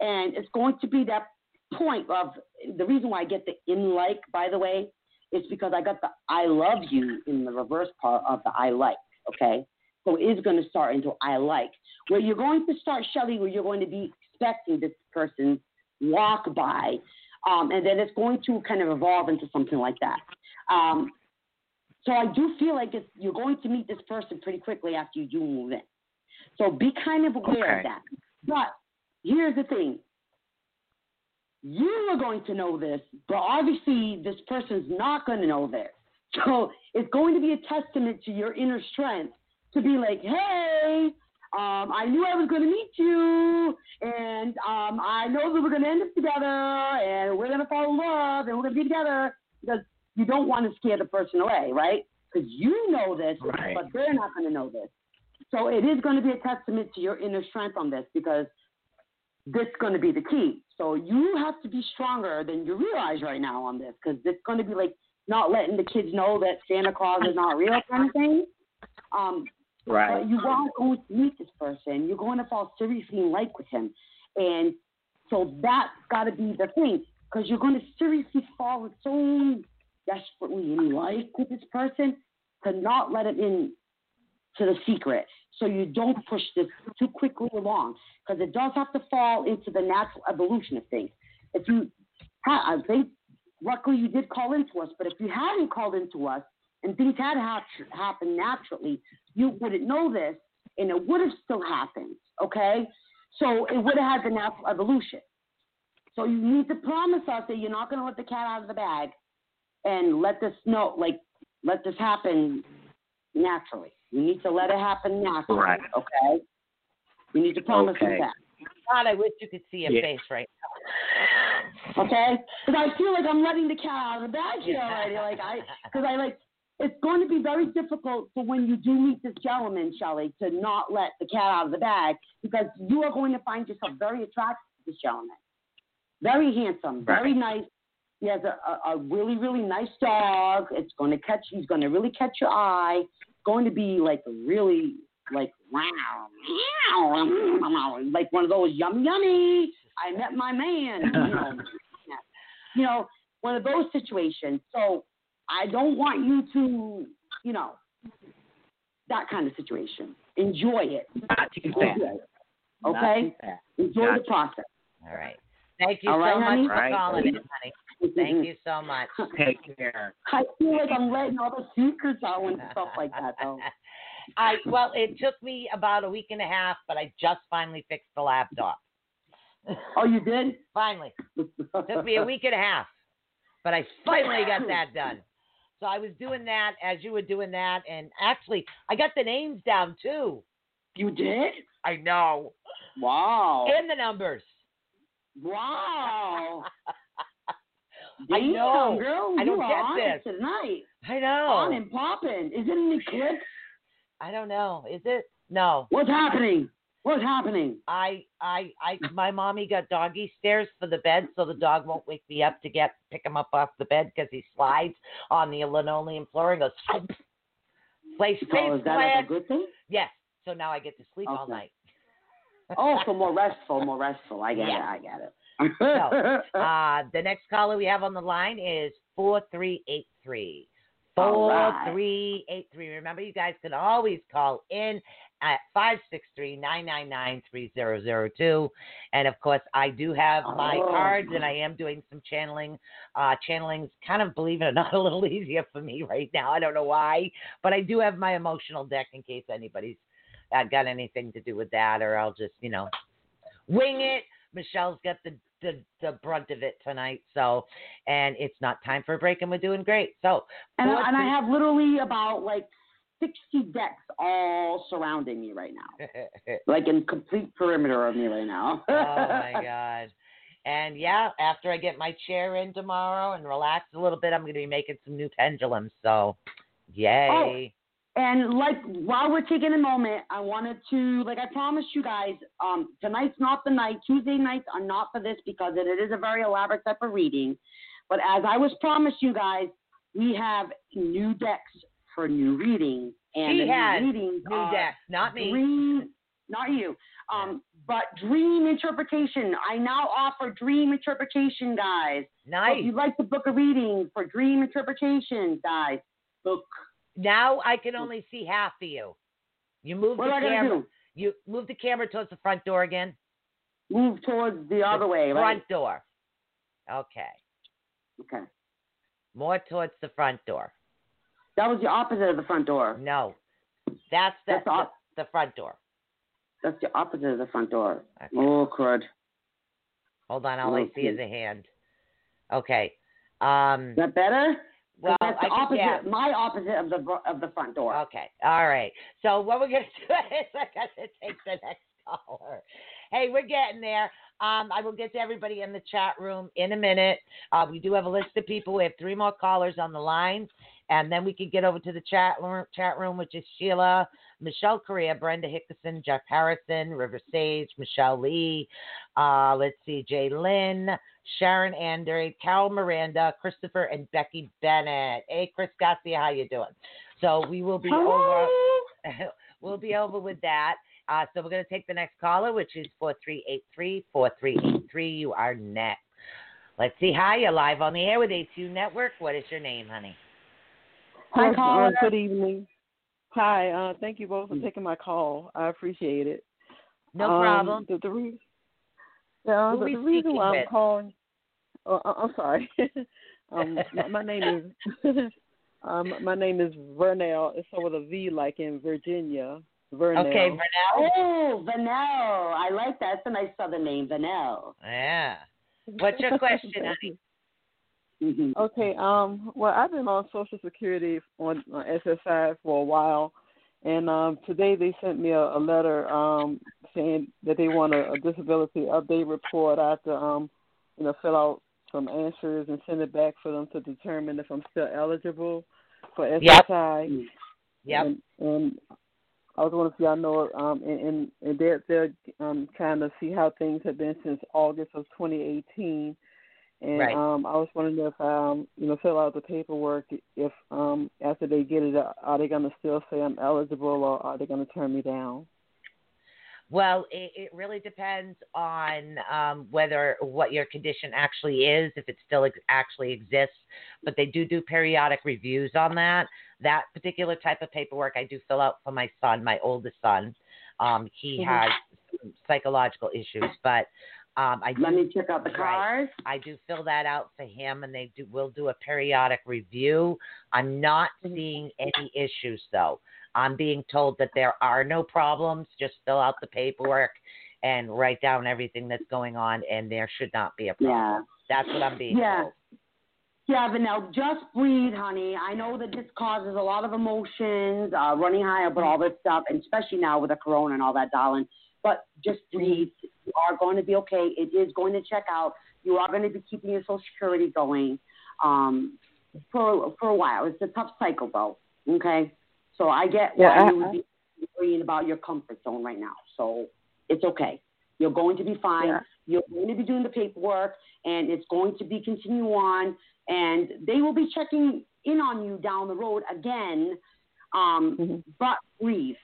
and it's going to be that point of the reason why I get the in like, by the way, is because I got the I love you in the reverse part of the I like. Okay, so it is going to start into I like, where you're going to start Shelly, where you're going to be expecting this person's walk by, um, and then it's going to kind of evolve into something like that. Um, so I do feel like it's, you're going to meet this person pretty quickly after you do move in. So be kind of aware Okay. of that. But here's the thing. You are going to know this, but obviously this person's not going to know this. So it's going to be a testament to your inner strength to be like, hey, um, I knew I was going to meet you, and um, I know that we're going to end up together, and we're going to fall in love, and we're going to be together because you don't want to scare the person away, right? Because you know this, Right. but they're not going to know this. So it is going to be a testament to your inner strength on this because this is going to be the key. So you have to be stronger than you realize right now on this because it's going to be like not letting the kids know that Santa Claus is not real kind of thing. Um, Right. but you are going to meet this person. You're going to fall seriously in like with him. And so that's got to be the thing because you're going to seriously fall with so desperately in life with this person to not let it in to the secret so you don't push this too quickly along because it does have to fall into the natural evolution of things. If you, I think, luckily you did call into us, but if you hadn't called into us and things had hap- happened naturally, you wouldn't know this and it would have still happened, okay? So it would have had the natural evolution. So you need to promise us that you're not going to let the cat out of the bag and let this know, like, let this happen naturally. You need to let it happen naturally, Right. okay? You need to promise Okay. that. God, I wish you could see your Yeah. face right now. Okay, because I feel like I'm letting the cat out of the bag here already. Like I, because I like, it's going to be very difficult for when you do meet this gentleman, Shelley, to not let the cat out of the bag because you are going to find yourself very attracted to this gentleman. Very handsome, very nice. He has a, a, a really, really nice dog. It's going to catch. He's going to really catch your eye. It's going to be like really like wow, wow, like one of those yummy yummy. I met my man. You know, you know, one of those situations. So I don't want you to, you know, that kind of situation. Enjoy it. Not too Enjoy fast. it. Not Okay? too fast. Enjoy Gotcha. the process. All right. Thank you All right, so honey? much for Right. calling in, honey. Mm-hmm. Thank you so much. Take care. I feel like I'm letting all the secrets out and stuff like that, though. I well, it took me about a week and a half, but I just finally fixed the laptop. Oh, you did? Finally, It took me a week and a half, but I finally got that done. So I was doing that as you were doing that, and actually, I got the names down too. You did? I know, Wow. and the numbers. Wow. I know. girl. I don't get this. tonight. I know. On and popping. Is it an eclipse? I don't know. Is it? No. What's happening? What's happening? I, I, I, my mommy got doggy stairs for the bed, so the dog won't wake me up to get pick him up off the bed because he slides on the linoleum floor and goes. Place So face is that like a good thing? Yes. So now I get to sleep all night. Oh, so more restful, more restful. I get Yeah. it. I get it. So, uh, the next caller we have on the line is four three eight three. All Four right. three eight three. Remember, you guys can always call in at five six three nine nine nine three zero zero two. And of course, I do have my Oh. cards, and I am doing some channeling. Uh, channeling's kind of, believe it or not, a little easier for me right now. I don't know why, but I do have my emotional deck in case anybody's uh, got anything to do with that, or I'll just, you know, wing it. Michelle's got the the the brunt of it tonight. So, and it's not time for a break, and we're doing great. So, And, four, and I have literally about like 60 decks all surrounding me right now, like in complete perimeter of me right now. oh my god. And yeah, after I get my chair in tomorrow and relax a little bit, I'm going to be making some new pendulums. So, oh, yay. And like while we're taking a moment, I wanted to, like I promised you guys, um, tonight's not the night. Tuesday nights are not for this because it, it is a very elaborate type of reading. But as I was promised you guys, we have new decks for new readings. And He new readings new decks, not me. Dream, not you. Um, but dream interpretation. I now offer dream interpretation, guys. So Nice. if you'd like to book a reading for dream interpretation, guys, book. Now I can only see half of you. You move What the am I gonna camera. You move the camera towards the front door again. Move towards the other way, right? Front door. Okay. Okay. More towards the front door. That was the opposite of the front door. No. That's the That's the, op- the front door. That's the opposite of the front door. Okay. Oh, crud. Hold on, all I see Okay. is a hand. Okay. Um Is that better? Well that's the can- opposite. yeah. My opposite of the of the front door. Okay. All right. So what we're gonna do is I gotta take the next caller. Hey, we're getting there. Um, I will get to everybody in the chat room in a minute. Uh, we do have a list of people. We have three more callers on the line, and then we can get over to the chat room, chat room, which is Sheila, Michelle Correa, Brenda Hickerson, Jeff Harrison, River Sage, Michelle Lee. Uh, let's see, Jay Lynn, Sharon Andre, Carol Miranda, Christopher, and Becky Bennett. Hey, Chris Garcia, how you doing? So we will be over. we'll be over with that. Uh, so we're going to take the next caller, which is 4383 4383. You are next. Let's see. Hi, you're live on the air with ATU Network. What is your name, honey? Hi, caller. good evening. Hi, uh, thank you both for taking my call. I appreciate it. No Um, problem. The, the, re- yeah, Who the, the reason speaking why I'm with? calling, uh, uh, I'm sorry. um, my, my name is um, my name is Vernell. It's with a V, like in Virginia. Vernell. Okay, Vernell. Oh, Vanel. I like that. That's a nice southern name, Vanel. Yeah. What's your question, honey? Hmm Okay. Um. Well, I've been on Social Security on, on SSI for a while, and um, today they sent me a, a letter um, saying that they want a, a disability update report. I have to um, you know, fill out some answers and send it back for them to determine if I'm still eligible for Yep. SSI. Yep. And, and I was wondering if y'all know, um, and, and, and they're, they're um, kind of see how things have been since August of 2018. And Right. um, I was wondering if, um, you know, fill out the paperwork. If um, after they get it, are they going to still say I'm eligible, or are they going to turn me down? Well, it, it really depends on um, whether what your condition actually is, if it still ex- actually exists. But they do do periodic reviews on that. That particular type of paperwork I do fill out for my son, my oldest son. Um, he Mhm. has some psychological issues, but um, I do Let me check out the Right. cars. I do fill that out for him, and they do will do a periodic review. I'm not seeing any issues though. I'm being told that there are no problems. Just fill out the paperwork and write down everything that's going on, and there should not be a problem. Yeah. That's what I'm being Yeah. told. Yeah, Yeah, Vanel, just breathe, honey. I know that this causes a lot of emotions, uh, running high, but all this stuff, and especially now with the corona and all that, darling. But just breathe. You are going to be okay. It is going to check out. You are going to be keeping your Social Security going um, for for a while. It's a tough cycle, though. Okay, so I get why Yeah, I- you would be worrying about your comfort zone right now. So it's okay. You're going to be fine. Yeah. You're going to be doing the paperwork, and it's going to be continue on. And they will be checking in on you down the road again. Um, Mhm. But breathe.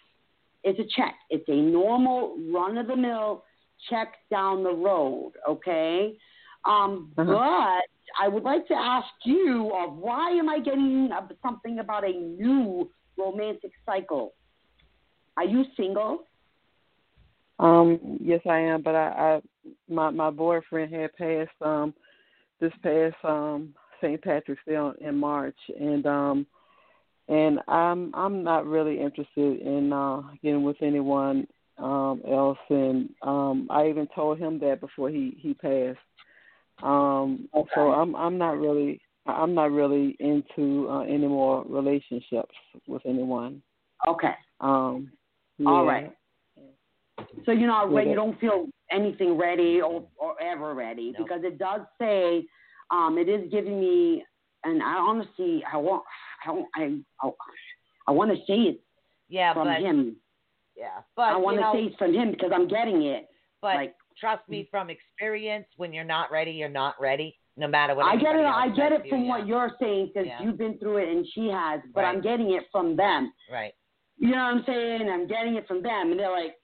It's a check. It's a normal run of the mill check down the road. Okay. Um, Uh-huh. But I would like to ask you, uh, why am I getting uh, something about a new romantic cycle? Are you single? Um, yes, I am, but I, I my my boyfriend had passed um this past um St. Patrick's Day in March, and um and I'm I'm not really interested in uh getting with anyone um else, and um I even told him that before he he passed. Um, Okay. so I'm I'm not really I'm not really into uh, any more relationships with anyone. Okay. Um, All yeah. right. So you're not ready. You don't feel anything ready or, or ever ready No. because it does say, um, it is giving me, and I honestly, I want, I, I, I, I want to say it Yeah, from but him. yeah, but I want to know, say it's from him because I'm getting it. but like- trust me from experience, when you're not ready, you're not ready. No matter what. I get it. I get it from you, what yeah. you're saying because Yeah. you've been through it and she has, but Right. I'm getting it from them. Right. You know what I'm saying? I'm getting it from them, and they're like,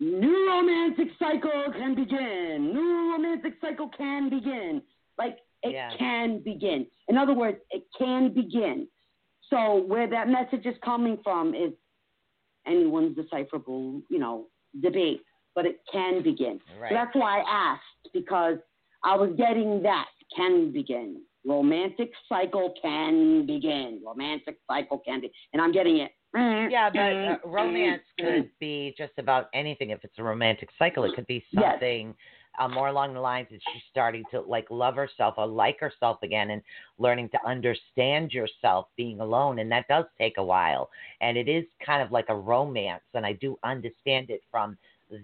"New romantic cycle can begin. New romantic cycle can begin. Like it Yeah. can begin. In other words, it can begin. So where that message is coming from is anyone's decipherable, you know, debate, but it can begin. Right. So that's why I asked because I was getting that can begin. Romantic cycle can begin. Romantic cycle can be, and I'm getting it. Yeah, but uh, romance could be just about anything. If it's a romantic cycle, it could be Yes. something uh, more along the lines that she's starting to like love herself or like herself again, and learning to understand yourself being alone, and that does take a while. And it is kind of like a romance, and I do understand it from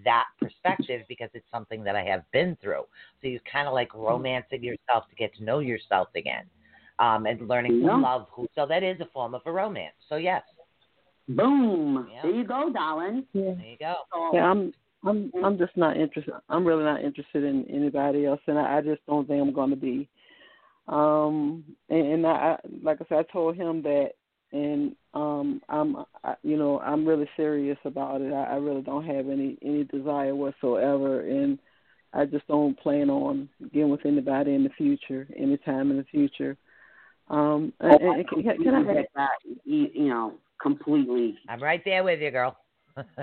that perspective because it's something that I have been through. So you're kind of like romancing yourself to get to know yourself again, um, and learning Yeah. to love who. So that is a form of a romance. So yes. Boom. Yeah. There you go, darling. Yeah. There you go. So, Yeah, I'm I'm I'm just not interested. I'm really not interested in anybody else, and I, I just don't think I'm going to be. Um, and, and I, I like I said, I told him that, and um, I'm I, you know I'm really serious about it. I, I really don't have any any desire whatsoever, and I just don't plan on getting with anybody in the future, anytime in the future. Um, and, Oh, and can, can I have, that? You, you know, completely. I'm right there with you, girl.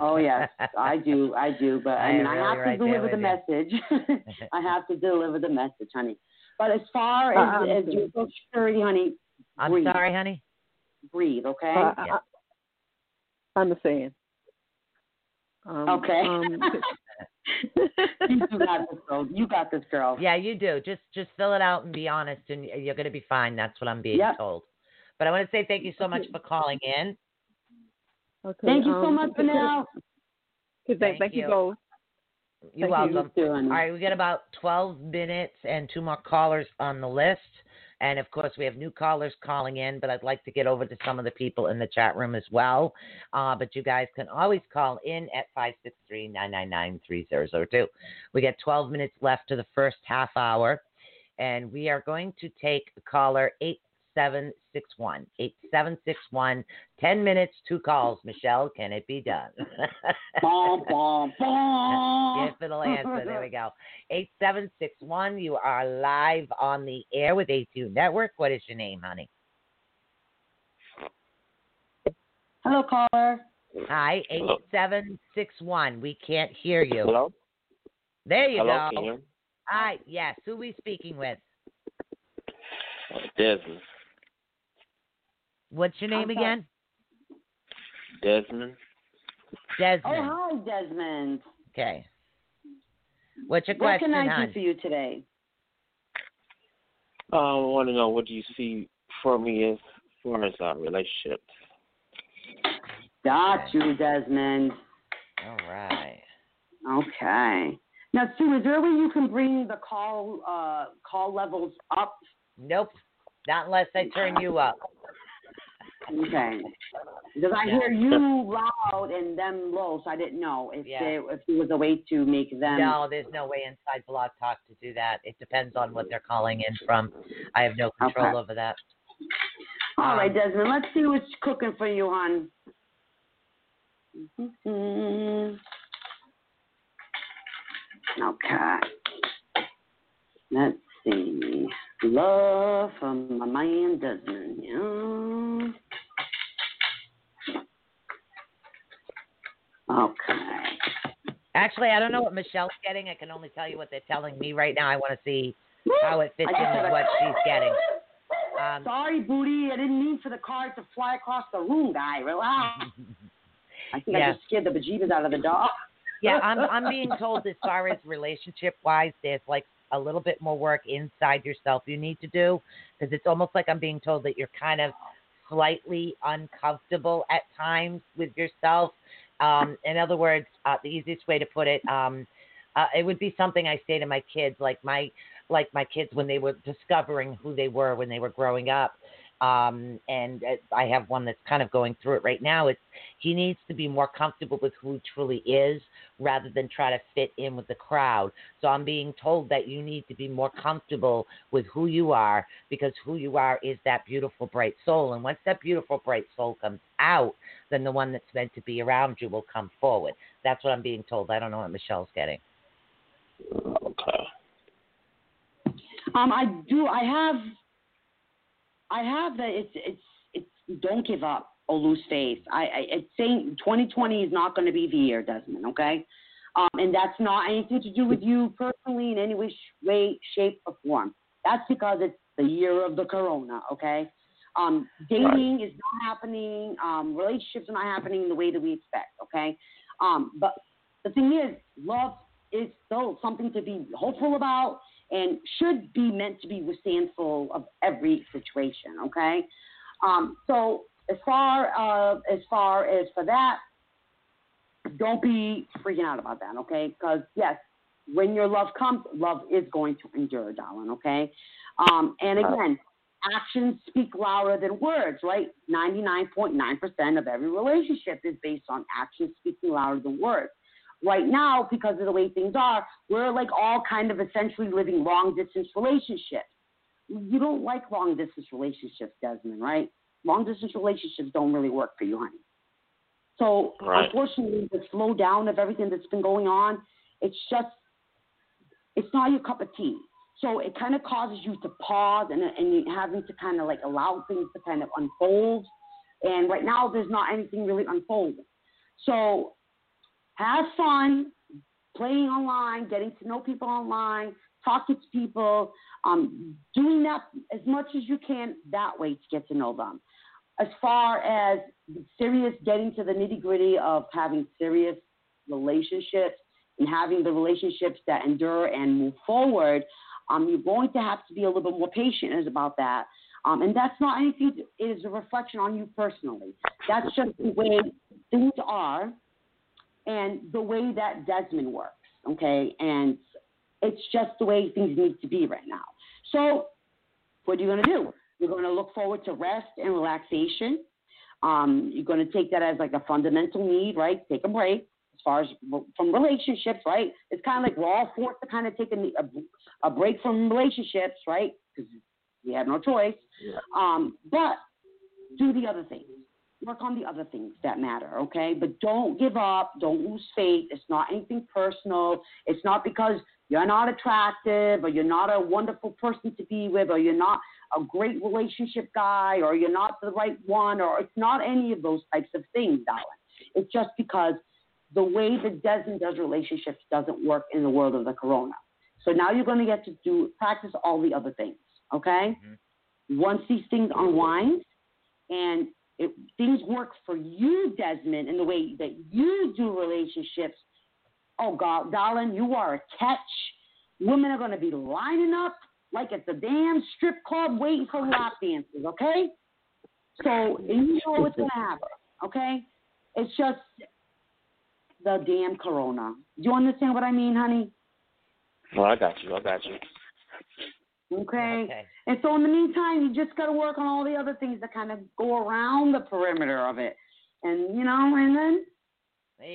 Oh yes, I do, I do. But I, I mean, am I have to right there deliver the with message. I have to deliver the message, honey. But as far I as, as understand. your social security, honey, I'm breathe, sorry, honey. breathe, okay? uh, Yeah. I, I understand. Um, okay. Um, you got this, girl. You got this, girl. Yeah, you do. Just just fill it out and be honest, and you're going to be fine. That's what I'm being Yep. told. But I want to say thank you so much for calling in. Okay, Thank you so um, much for now. Thank, Thank thank, you. you both. You're Thank you. welcome. You too. All right, we got about 12 minutes and two more callers on the list. And of course, we have new callers calling in, but I'd like to get over to some of the people in the chat room as well. Uh, but you guys can always call in at 563 999 3002. We got 12 minutes left to the first half hour, and we are going to take caller 8761. 8761. 10 minutes, two calls. Michelle, can it be done? Bom, bom, bom. If it'll answer, there we go. 8761, you are live on the air with ATU Network. What is your name, honey? Hello, caller. Hi, 8761. We can't hear you. Hello? There you Hello, go. can you? Hi, yes. Who we speaking with? Uh, Desmond. What's your name I'm again? Desmond. Desmond. Oh, hi, Desmond. Okay. What's your question? What can I hon? do for you today? Uh, I want to know what do you see for me as far as our relationship? Got you, Desmond. All right. Okay. Now, Sue, is there a way you can bring the call uh, call levels up? Nope. Not unless I turn you up. Okay. Because I hear you loud and them low, so I didn't know if Yeah. there if there was a way to make them. No, there's no way inside Blog Talk to do that. It depends on what they're calling in from. I have no control Okay. over that. All right, Um, Desmond. Let's see what's cooking for you, hon. Okay. Let's see. Love from my man Desmond. Yeah. Okay. Actually, I don't know what Michelle's getting. I can only tell you what they're telling me right now. I want to see how it fits in with what she's getting. Um, Sorry, booty. I didn't mean for the card to fly across the room, guy. Relax. I think I just scared the bejeebus out of the dog. Yeah, I'm I'm being told as far as relationship wise, there's like a little bit more work inside yourself you need to do because it's almost like I'm being told that you're kind of slightly uncomfortable at times with yourself. Um, in other words, uh, the easiest way to put it, um, uh, it would be something I say to my kids, like my like my kids when they were discovering who they were when they were growing up um, and uh, I have one that's kind of going through it right now. It's he needs to be more comfortable with who he truly is rather than try to fit in with the crowd. So I'm being told that you need to be more comfortable with who you are because who you are is that beautiful bright soul. And once that beautiful bright soul comes out, then the one that's meant to be around you will come forward. That's what I'm being told. I don't know what Michelle's getting. Okay. Um, I do. I have I have that. It's it's it's don't give up or lose faith. I, I it's saying 2020 is not going to be the year, Desmond. Okay, um, and that's not anything to do with you personally in any way, way, shape, or form. That's because it's the year of the corona. Okay, um, dating right. is not happening. Um, relationships are not happening the way that we expect. Okay, um, but the thing is, love is still something to be hopeful about and should be meant to be withstandful of every situation. Okay, um, so as far uh, as far as for that, don't be freaking out about that. Okay, because yes, when your love comes, love is going to endure, darling. Okay, um, and again. Actions speak louder than words, right? 99.9% of every relationship is based on actions speaking louder than words right now, because of the way things are, we're like all kind of essentially living long distance relationships. You don't like long distance relationships, Desmond, right? Long distance relationships don't really work for you, honey. So right. unfortunately, the slowdown of everything that's been going on, it's just, it's not your cup of tea. So it kind of causes you to pause and and having to kind of like allow things to kind of unfold. And right now, there's not anything really unfolding. So have fun playing online, getting to know people online, talking to people, um, doing that as much as you can that way to get to know them. As far as serious, getting to the nitty gritty of having serious relationships and having the relationships that endure and move forward, um, you're going to have to be a little bit more patient about that. Um, and that's not anything, it is a reflection on you personally. That's just the way things are and the way that Desmond works, okay? And it's just the way things need to be right now. So, what are you going to do? You're going to look forward to rest and relaxation. Um, you're going to take that as like a fundamental need, right? Take a break as far as from relationships, right? It's kind of like we're all forced to kind of take a, a, a break from relationships, right? Because we have no choice. Yeah. Um, but do the other things work on the other things that matter, okay? But don't give up. Don't lose faith. It's not anything personal. It's not because you're not attractive or you're not a wonderful person to be with or you're not a great relationship guy or you're not the right one or it's not any of those types of things, darling. It's just because the way that Desmond does relationships doesn't work in the world of the corona. So now you're going to get to do practice all the other things, okay? Mm-hmm. Once these things unwind and it, things work for you, Desmond, in the way that you do relationships. Oh God, darling, you are a catch. Women are going to be lining up like at the damn strip club waiting for lap dances. Okay, so you know what's going to happen. Okay, it's just the damn corona. Do you understand what I mean, honey? Well, I got you. I got you. Okay? okay. And so in the meantime, you just got to work on all the other things that kind of go around the perimeter of it. And, you know, and then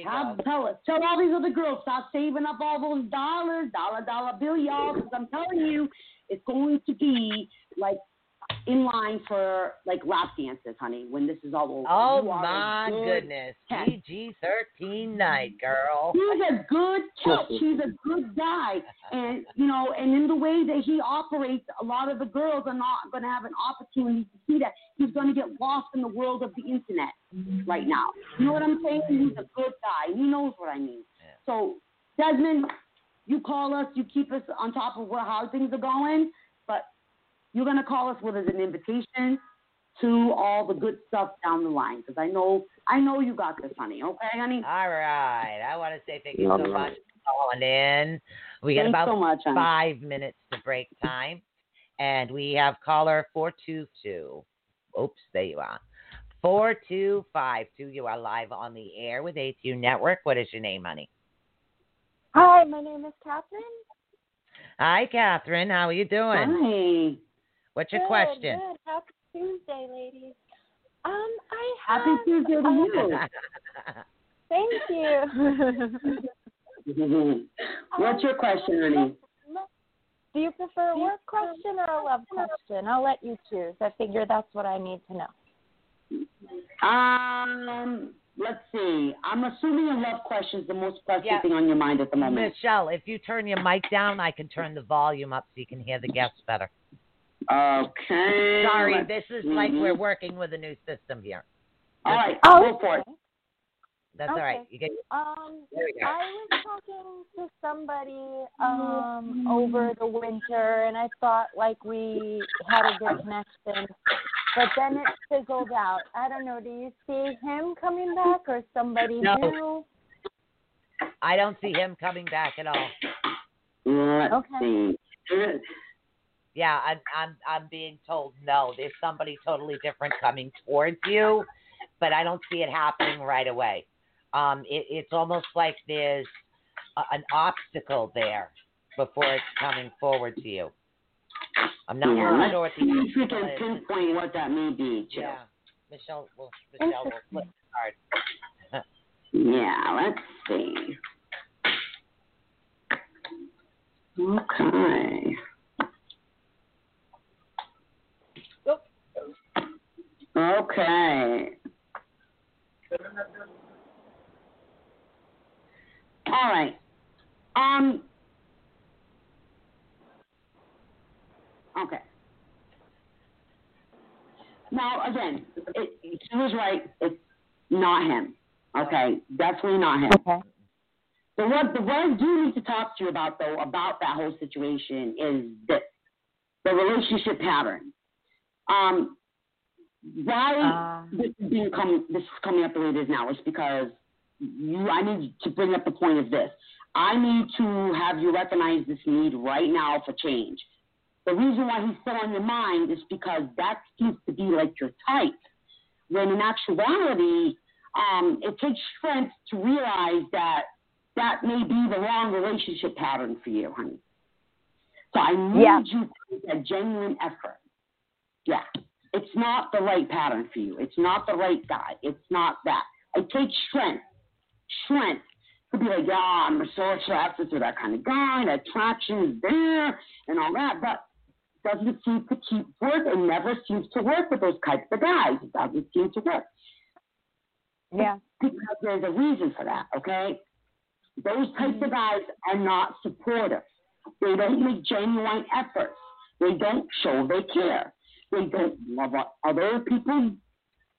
have, tell us, tell all these other girls, stop saving up all those dollars, dollar, dollar bill, y'all, because I'm telling you, it's going to be like in line for like lap dances, honey, when this is all over. Oh my good goodness. PG thirteen night, girl. He's a good catch. He's a good guy. And you know, and in the way that he operates, a lot of the girls are not gonna have an opportunity to see that. He's gonna get lost in the world of the internet right now. You know what I'm saying? He's a good guy. He knows what I mean. Yeah. So Desmond, you call us, you keep us on top of what, how things are going, but you're going to call us with an invitation to all the good stuff down the line. Because I know, I know you got this, honey. Okay, honey. All right. I want to say thank you All so right. much for calling in. We got Thanks about so much, honey. five minutes to break time, and we have caller four two two. Oops, there you are. Four two five two. You are live on the air with ATU Network. What is your name, honey? Hi, my name is Catherine. Hi, Catherine. How are you doing? Hi. What's your Good, question? Good. Happy Tuesday, ladies. Um, I have, Happy Tuesday to um, you. Thank you. What's your question, honey? Do you prefer a work question or a love question? I'll let you choose. I figure that's what I need to know. Um, let's see. I'm assuming a love question is the most pressing Yeah. thing on your mind at the moment. Michelle, if you turn your mic down, I can turn the volume up so you can hear the guests better. Okay. Sorry, let's this is see. like we're working with a new system here. All right, Oh, go for it. That's all right. Okay. You get Um, There we go. I was talking to somebody um over the winter, and I thought like we had a good connection, but then it fizzled out. I don't know. Do you see him coming back or somebody No. new? I don't see him coming back at all. Let's Okay. see. Yeah, I'm I'm I'm being told no. There's somebody totally different coming towards you, but I don't see it happening right away. Um, it, it's almost like there's a, an obstacle there before it's coming forward to you. I'm not yeah, really sure what the see if we can pinpoint what that may be, Jill. Yeah, Michelle will Michelle will flip the card. Yeah, let's see. Okay. Okay. All right. Um. Okay. Now again, it, she was right. It's not him. Okay, definitely not him. Okay. The what the what I do need to talk to you about though about that whole situation is this the relationship pattern. Um, why Uh. this is being come this is coming up the way it is now is because you I need to bring up the point of this. I need to have you recognize this need right now for change. The reason why he's still on your mind is because that seems to be like your type. When in actuality, um, it takes strength to realize that that may be the wrong relationship pattern for you, honey. So I need Yeah. you to make a genuine effort. Yeah. It's not the right pattern for you. It's not the right guy. It's not that. It takes strength. Strength to be like, yeah, I'm so attracted to that kind of guy. That attraction is there and all that. But doesn't seem to keep work. It never seems to work with those types of guys. It doesn't seem to work. Yeah. Because there's a reason for that, okay? Those types of guys are not supportive. They don't make genuine efforts. They don't show they care. They don't love other people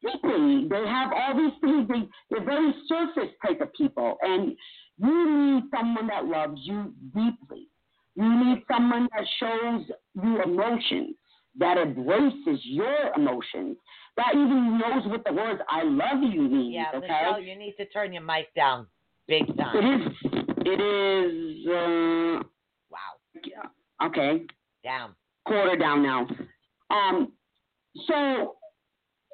deeply. They have all these things. They, they're very surface type of people. And you need someone that loves you deeply. You need someone that shows you emotions, that embraces your emotions, that even knows what the words "I love you" means. Yeah, okay, Michelle, you need to turn your mic down big time. it is. It is. Uh, wow. Okay, Down. quarter down now. Um, so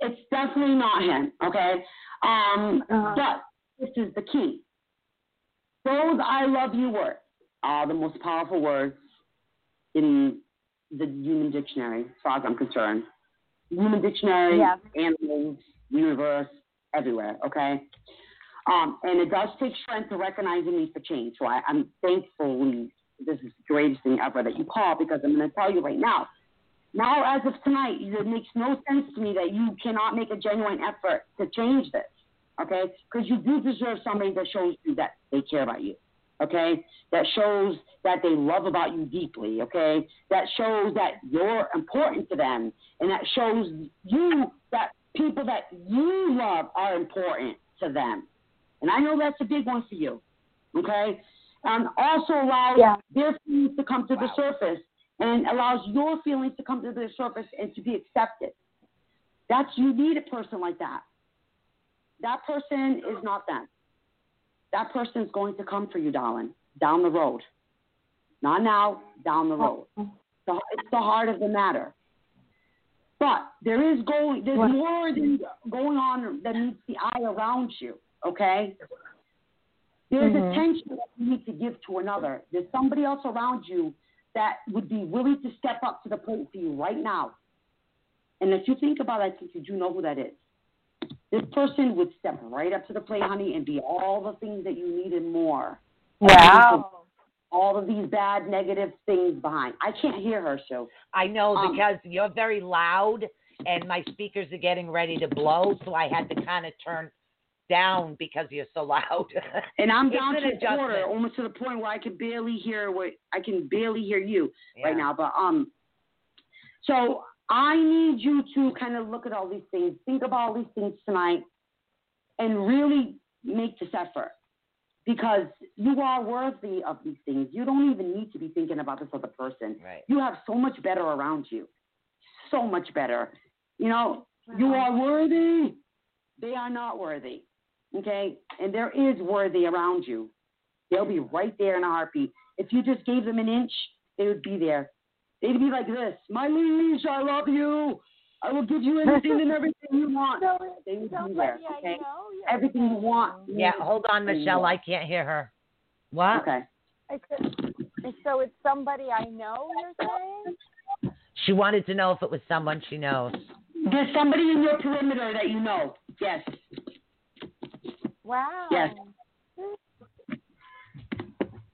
it's definitely not him. Okay, um, Uh-huh. but this is the key. Those "I love you" words are the most powerful words in the human dictionary, as far as I'm concerned. Human dictionary, Yeah. animals, universe, everywhere. Okay. Um, and it does take strength to recognize the need for change. So I, I'm thankful this is the greatest thing ever that you call because I'm going to tell you right now. Now, as of tonight, it makes no sense to me that you cannot make a genuine effort to change this. Okay, because you do deserve somebody that shows you that they care about you. Okay, that shows that they love about you deeply. Okay, that shows that you're important to them, and that shows you that people that you love are important to them. And I know that's a big one for you. Okay, um, also allows Yeah. their feelings to come to the surface and allows your feelings to come to the surface and to be accepted. That's you need a person like that. That person is not them. That person is going to come for you, darling, down the road. Not now, down the road. So it's the heart of the matter. But there is going there's more than going on than meets the eye around you, okay? There's Mhm. attention that you need to give to another. There's somebody else around you that would be willing to step up to the plate for you right now. And if you think about it, I think you do know who that is. This person would step right up to the plate, honey, and be all the things that you need and more. Wow. All of these bad, negative things behind. I can't hear her, so. I know Um, because you're very loud and my speakers are getting ready to blow, so I had to kind of turn down because you're so loud. And I'm down to a quarter, almost to the point where I can barely hear what I can barely hear you Yeah. right now. But um, so I need you to kind of look at all these things, think about all these things tonight, and really make this effort because you are worthy of these things. You don't even need to be thinking about this other person. Right. You have so much better around you, so much better. You know, you are worthy. They are not worthy. Okay? And there is worthy around you. They'll be right there in a heartbeat. If you just gave them an inch, they would be there. They'd be like this My liege, I love you. I will give you anything and everything you want. So, They would be somebody there. I Okay? know. you're Everything you want. yeah, hold on, Michelle. I can't hear her. What? Okay. So it's somebody I know. You're saying? She wanted to know if it was someone she knows. There's somebody in your perimeter that you know. Yes. Wow. Yes.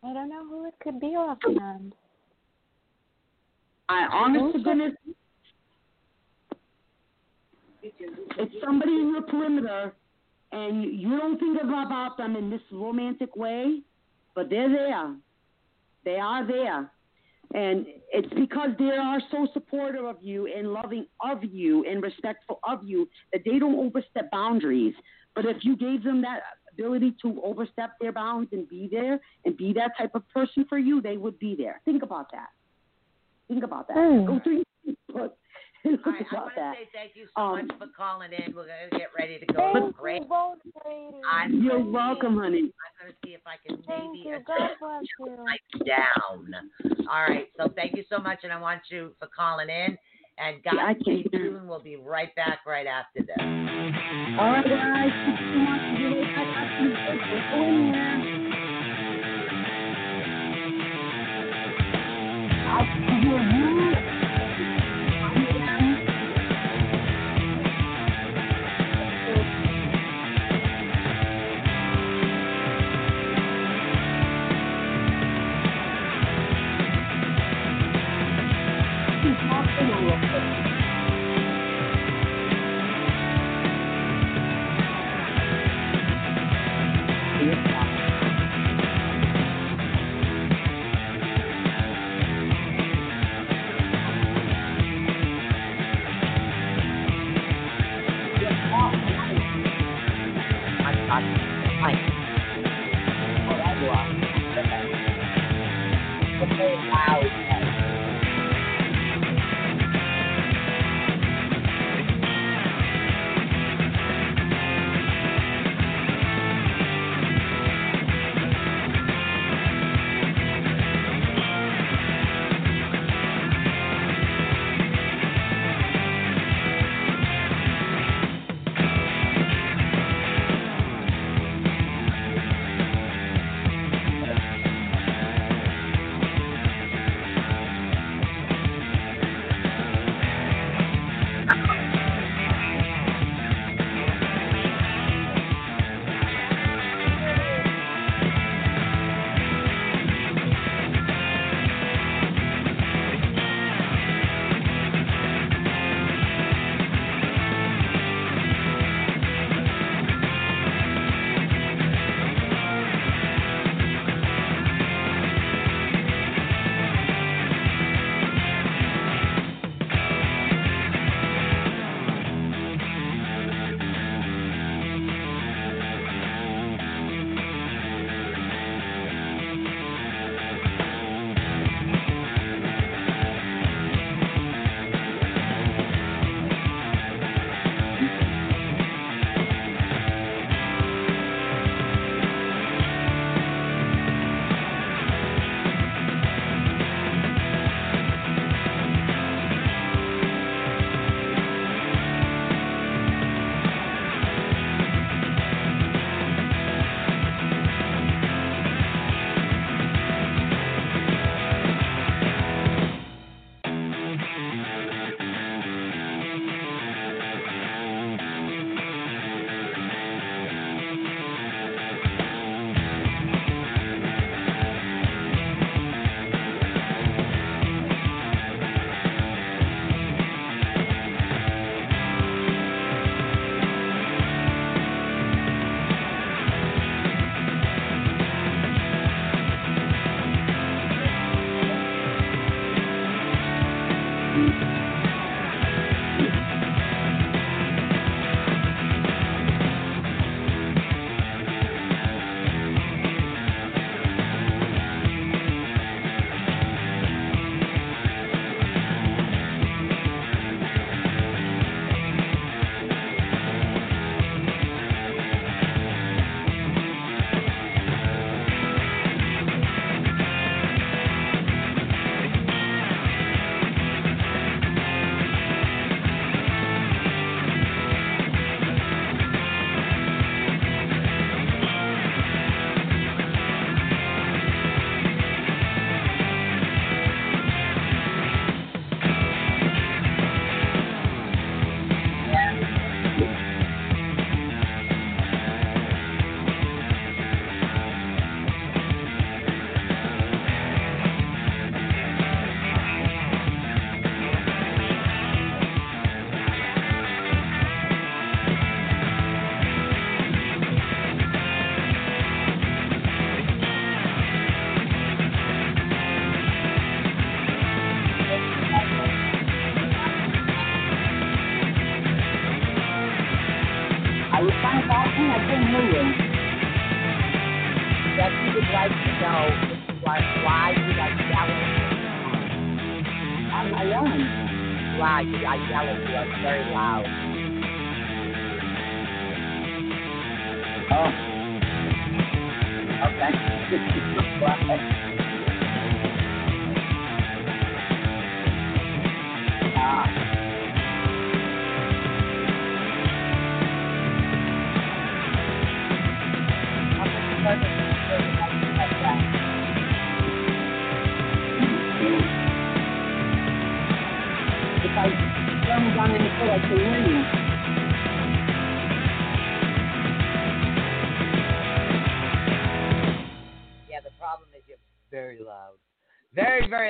I don't know who it could be offhand. I honest to goodness, it's somebody in your perimeter, and you- you don't think about them in this romantic way, but they're there. They are there. And it's because they are so supportive of you and loving of you and respectful of you that they don't overstep boundaries. But if you gave them that ability to overstep their bounds and be there and be that type of person for you, they would be there. Think about that. Think about that. Hmm. Go through your Facebook and right, I about want to that. say thank you so Um, much for calling in. We're going to get ready to go. Thank great. You both, I'm You're gonna see- welcome, honey. I'm going to see if I can Thank maybe you. adjust God bless you. it down. All right. So thank you so much, and I want you for calling in. And guys, Yeah, I stay tuned. We'll be right back right after this. All right, guys. Thank you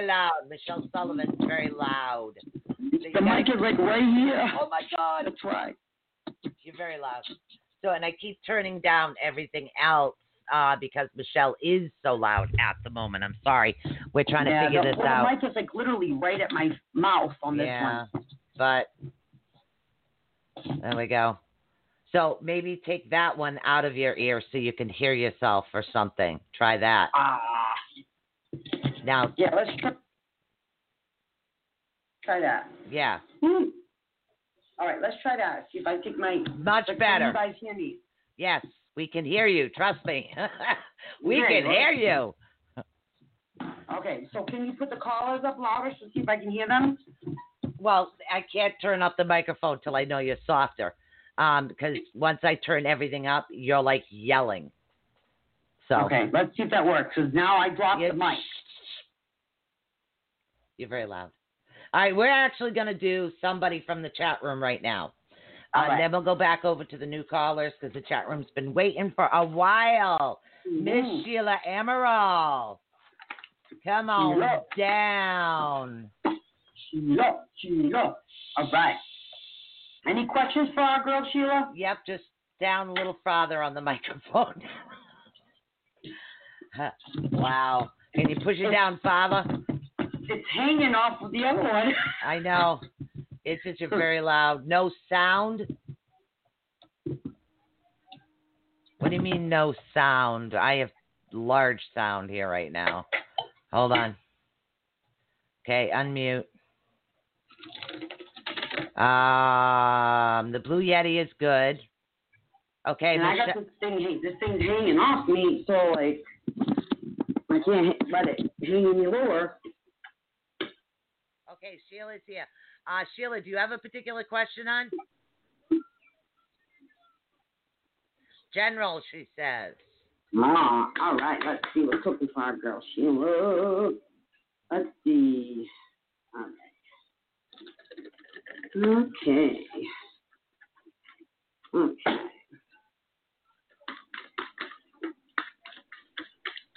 Very, loud. Michelle Sullivan's very loud. The mic is like right here. Oh my God. That's right. You're very loud. So, and I keep turning down everything else uh, because Michelle is so loud at the moment. I'm sorry. We're trying to figure the, this well, out. The mic is like literally right at my mouth on this yeah, one. but there we go. So maybe take that one out of your ear so you can hear yourself or something. Try that. Ah. Now, Yeah, let's try, try that. yeah, Hmm. All right, let's try that. See if I take my. much better. You guys hear me? Yes, we can hear you. Trust me. we Okay, can hear you. Okay, so can you put the callers up louder to see if I can hear them? Well, I can't turn up the microphone till I know you're softer. Um, because once I turn everything up, you're like yelling. So Okay, let's see if that works. Because now I dropped the mic. You're very loud. All right, we're actually going to do somebody from the chat room right now. Uh, right. Then we'll go back over to the new callers because the chat room's been waiting for a while. Miss Mhm. Sheila Amaral, come on Sheila. down. Sheila, Sheila. All right. Any questions for our girl Sheila? Yep, just down a little farther on the microphone. wow. Can you push it down, Father? It's hanging off of the other one. I know. It's just very loud. No sound. What do you mean no sound? I have large sound here right now. Hold on. Okay, unmute. Um, the Blue Yeti is good. Okay, and I got Michelle- this thing, this thing's hanging off me, so like I can't let it hang any lower. Okay, Sheila's here. Uh, Sheila, do you have a particular question on? General, she says. Ah, all right. Let's see what's cooking for our girl Sheila. Let's see. Okay. Okay. Okay.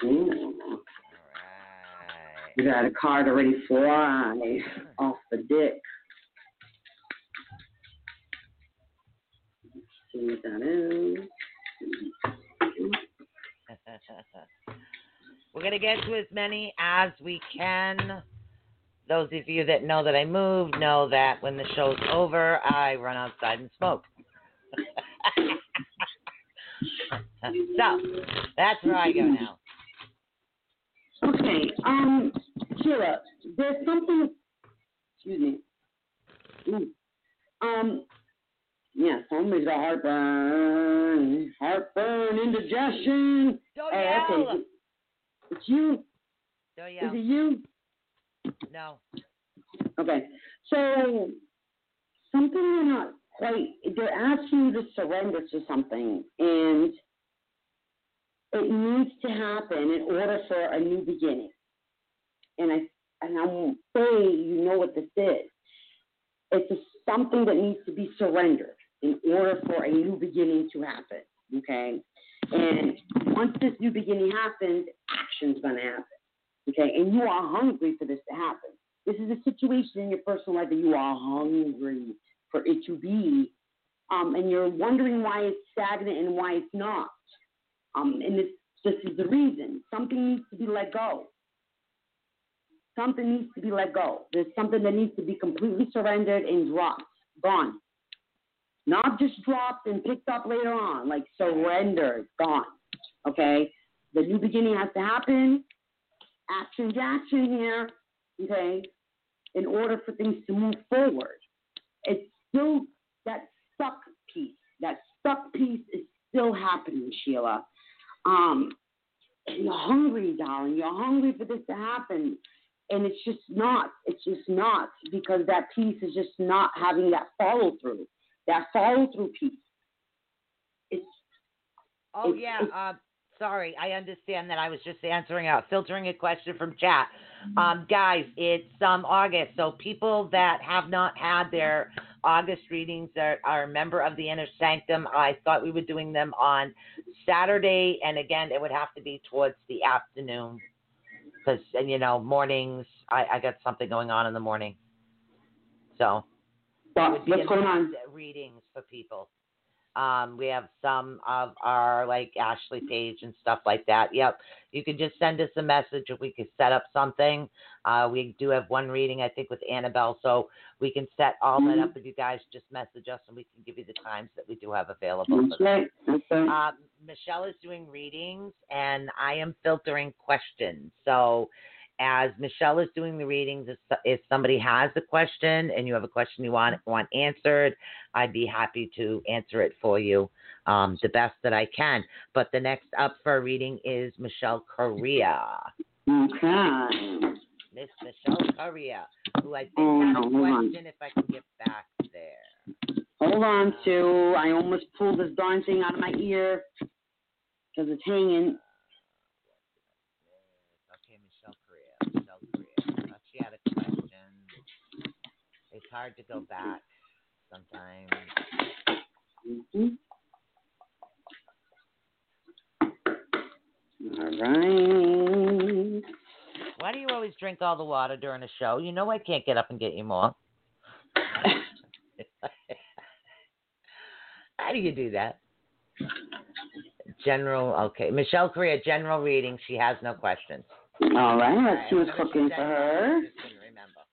Ooh. We got a card already fly off the dick. Let's see what that is. We're going to get to as many as we can. Those of you that know that I moved know that when the show's over, I run outside and smoke. so, that's where I go now. Okay, um, Sheila, there's something. Excuse me. Mm. Um, yeah, somebody's got heartburn, heartburn, indigestion. Don't Oh, yell. okay. It's you. Don't Is it you? No. Okay. So something you're not quite. They're asking you to surrender to something, and it needs to happen in order for a new beginning. And I and I'm say you know what this is. It's a, something that needs to be surrendered in order for a new beginning to happen. Okay. And once this new beginning happens, action's gonna happen. Okay, and you are hungry for this to happen. This is a situation in your personal life that you are hungry for it to be, um, and you're wondering why it's stagnant and why it's not. Um, and this, this is the reason. Something needs to be let go. Something needs to be let go. There's something that needs to be completely surrendered and dropped, gone. Not just dropped and picked up later on, like surrendered, gone. Okay? The new beginning has to happen action action here, okay? in order for things to move forward. It's still that stuck piece. That stuck piece is still happening, Sheila. Um, and you're hungry, darling. You're hungry for this to happen. And it's just not. It's just not because that piece is just not having that follow through. That follow through piece. It's Oh It's- yeah. it's- Uh, sorry, I understand that. I was just answering out, filtering a question from chat. Um, guys, it's um August, so people that have not had their August readings are, are a member of the Inner Sanctum. I thought we were doing them on Saturday, and again, it would have to be towards the afternoon, because and you know mornings. I, I got something going on in the morning, so it What- would be what's going on? readings for people. Um, we have some of our like Ashley Page and stuff like that. Yep. You can just send us a message if we could set up something. Uh, we do have one reading, I think, with Annabelle, so we can set all that Mm-hmm. up. If you guys just message us, and we can give you the times that we do have available. That's right. That's right. Uh, Michelle is doing readings, and I am filtering questions. So, as Michelle is doing the readings, if, if somebody has a question and you have a question you want want answered, I'd be happy to answer it for you um, the best that I can. But the next up for a reading is Michelle Correa. Okay. Miss Michelle Correa, who I think Oh, had a question. If I can get back there. Hold on, Sue. I almost pulled this darn thing out of my ear because it's hanging. Okay, Michelle Correa. Michelle. I thought she had a question. It's hard to go back sometimes. Mhm. All right. Why do you always drink all the water during a show? You know I can't get up and get you more. How do you do that? General, okay. Michelle Correa, general reading. She has no questions. All right. Let's see what's cooking for her. Remember.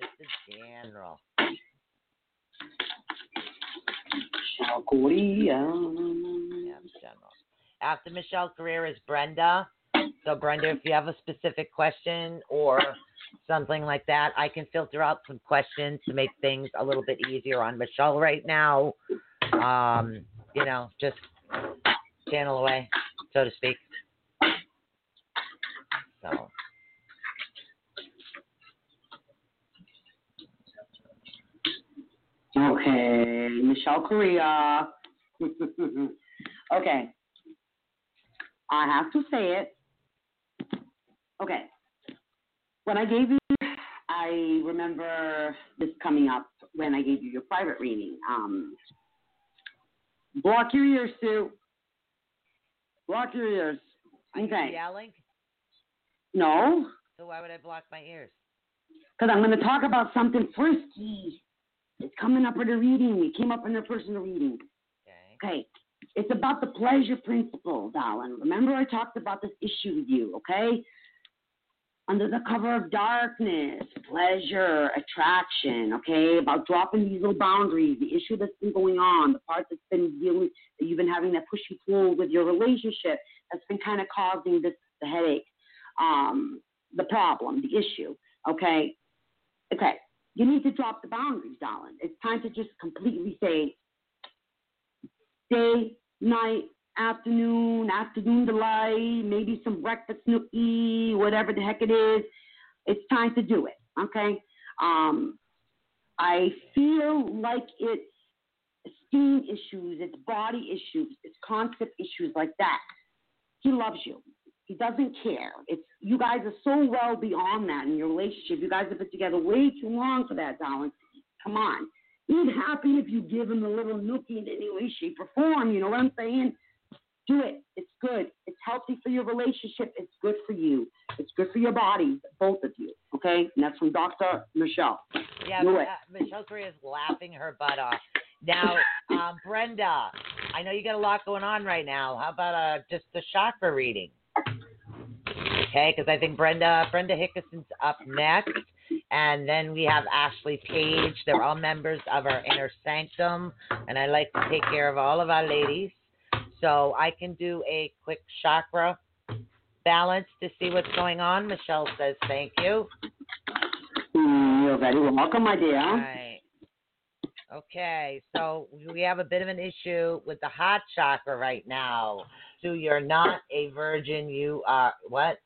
Just the general. Michelle. Yeah, general. After Michelle Correa is Brenda. So Brenda, if you have a specific question or something like that, I can filter out some questions to make things a little bit easier on Michelle right now. Um, you know, just channel away, so to speak. So Okay, Michelle Correa. okay. I have to say it. Okay. When I gave you, I remember this coming up when I gave you your private reading. Um, block your ears, Sue. Block your ears. Okay. yelling. No, So why would I block my ears? because I'm going to talk about something frisky. It's coming up in a reading. It came up in a personal reading. Okay. Okay. It's about the pleasure principle, darling. Remember, I talked about this issue with you, okay? Under the cover of darkness, pleasure, attraction, okay? About dropping these little boundaries, the issue that's been going on, the part that's been dealing, that you've been having that push pull with your relationship that's been kind of causing this, the headache, um, the problem, the issue, okay? Okay. You need to drop the boundaries, darling. It's time to just completely say, day, night, afternoon, afternoon delight, maybe some breakfast nookie, whatever the heck it is. It's time to do it. Okay. Um, I feel like it's esteem issues, it's body issues, it's concept issues like that. He loves you. He doesn't care. It's you guys are so well beyond that in your relationship. You guys have been together way too long for that, darling. Come on. He'd happy if you give him a little nookie in any way, shape, or form. You know what I'm saying? Do it. It's good. It's healthy for your relationship. It's good for you. It's good for your body, both of you. Okay? And that's from Dr. Michelle. Yeah, Do uh. Michelle Correa is laughing her butt off. Now, um, Brenda, I know you got a lot going on right now. How about uh, just the chakra reading? Okay, because I think Brenda Brenda Hickison's up next, and then we have Ashley Page. They're all members of our inner sanctum, and I like to take care of all of our ladies. So I can do a quick chakra balance to see what's going on. Michelle says thank you. Mm, You're very welcome, my dear. Right. Okay, so we have a bit of an issue with the heart chakra right now. So you're not a virgin. You are what?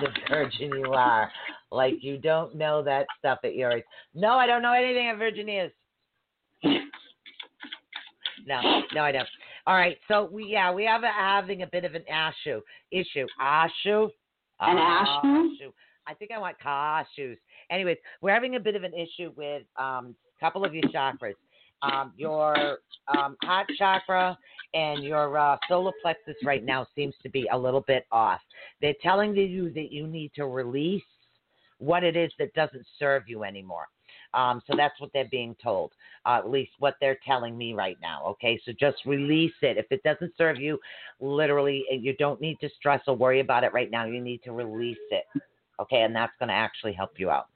The virgin you are. Like you don't know that stuff at your age. No, I don't know anything a virgin is. No, no, I don't. All right, so we yeah we have a, having a bit of an issue issue issue. An issue? I think I want cashews. Anyways, we're having a bit of an issue with um a couple of your chakras. Um, your um, heart chakra and your uh, solar plexus right now seems to be a little bit off. They're telling you that you need to release what it is that doesn't serve you anymore. Um, so that's what they're being told, uh, at least what they're telling me right now. Okay, so just release it. If it doesn't serve you, literally, you don't need to stress or worry about it right now. You need to release it. Okay, and that's going to actually help you out.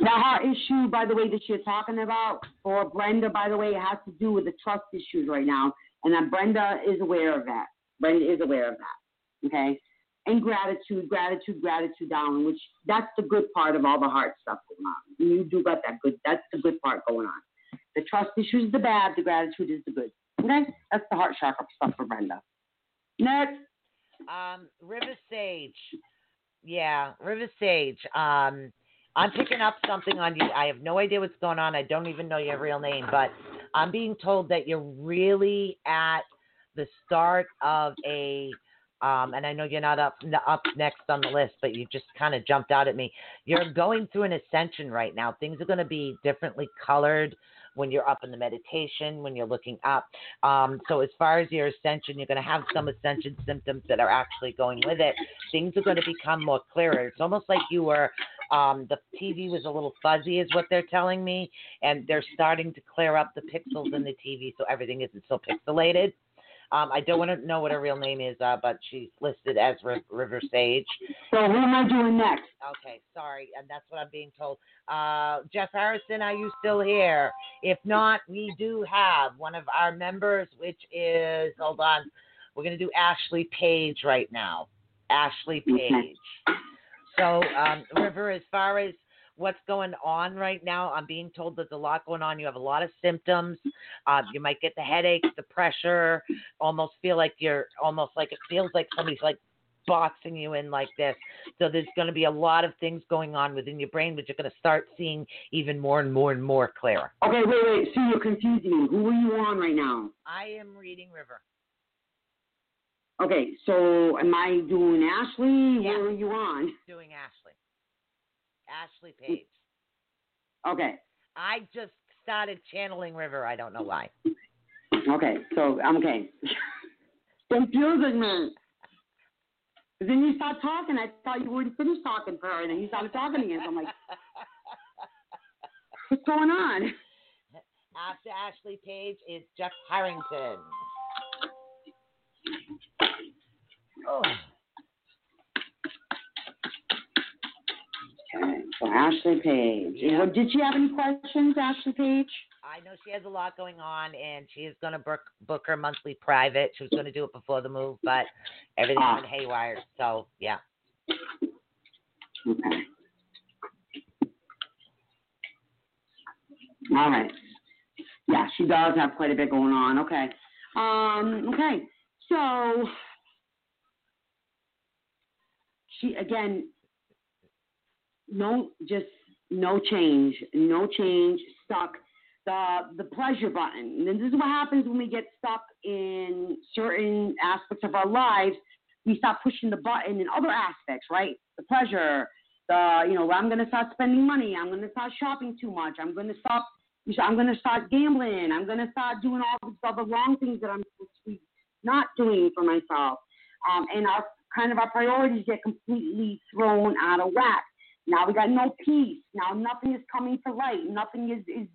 Now, heart issue, by the way, that you're talking about for Brenda, by the way, has to do with the trust issues right now, and that Brenda is aware of that. Brenda is aware of that. Okay, and gratitude, gratitude, gratitude, down, which that's the good part of all the heart stuff going on. You do got that good. That's the good part going on. The trust issue is the bad. The gratitude is the good. Okay, that's the heart chakra stuff for Brenda. Next. Um, River Sage. Yeah, River Sage. Um, I'm picking up something on you. I have no idea what's going on. I don't even know your real name, but I'm being told that you're really at the start of a um, and I know you're not up up next on the list, but you just kind of jumped out at me. You're going through an ascension right now. Things are going to be differently colored when you're up in the meditation, when you're looking up. Um, so as far as your ascension, you're going to have some ascension symptoms that are actually going with it. Things are going to become more clearer. It's almost like you were. Um, the TV was a little fuzzy, is what they're telling me, and they're starting to clear up the pixels in the TV, so everything isn't so pixelated. Um, I don't want to know what her real name is, uh, but she's listed as R- River Sage. So who am I doing next? Okay, sorry, and that's what I'm being told. Uh, Jeff Harrison, are you still here? If not, we do have one of our members, which is hold on, we're gonna do Ashley Page right now. Ashley Page. So, um, River, as far as what's going on right now. I'm being told there's a lot going on. You have a lot of symptoms. Uh, you might get the headaches, the pressure, almost feel like you're almost like it feels like somebody's like boxing you in like this. So there's going to be a lot of things going on within your brain, but you're going to start seeing even more and more and more clearer. Okay, wait, wait. See, you're confusing me. Who are you on right now? I am reading River. Okay, so am I doing Ashley? Yeah. Where are you on? Doing Ashley. Ashley Page. Okay. I just started channeling River. I don't know why. Okay, so I'm okay. Confusing me. Then you start talking. I thought you wouldn't finish talking for her, and then you started talking again. So I'm like, what's going on? After Ashley Page is Jeff Harrington. Oh. Okay, so Ashley Page. Yeah. Did she have any questions, Ashley Page? I know she has a lot going on, and she is going to book book her monthly private. She was going to do it before the move, but everything Ah. went haywire. So yeah. Okay. All right. Yeah, she does have quite a bit going on. Okay. Um, okay. So she again no just no change. No change, stuck. The the pleasure button. And this is what happens when we get stuck in certain aspects of our lives. We stop pushing the button in other aspects, right? The pleasure, the you know, I'm gonna start spending money. I'm gonna start shopping too much. I'm gonna stop. I'm gonna start gambling. I'm gonna start doing all these other wrong things that I'm not doing for myself. Um, and our kind of our priorities get completely thrown out of whack. Now we got no peace. Now nothing is coming to light. Nothing is is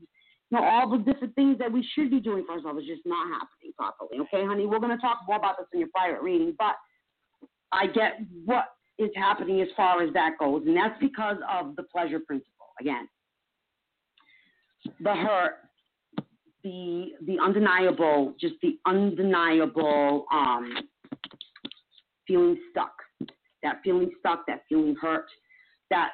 you know all the different things that we should be doing for ourselves is just not happening properly. Okay, honey, we're gonna talk more about this in your private reading, but I get what is happening as far as that goes, and that's because of the pleasure principle. Again, the hurt, the the undeniable, just the undeniable um, feeling stuck, that feeling stuck, that feeling hurt, that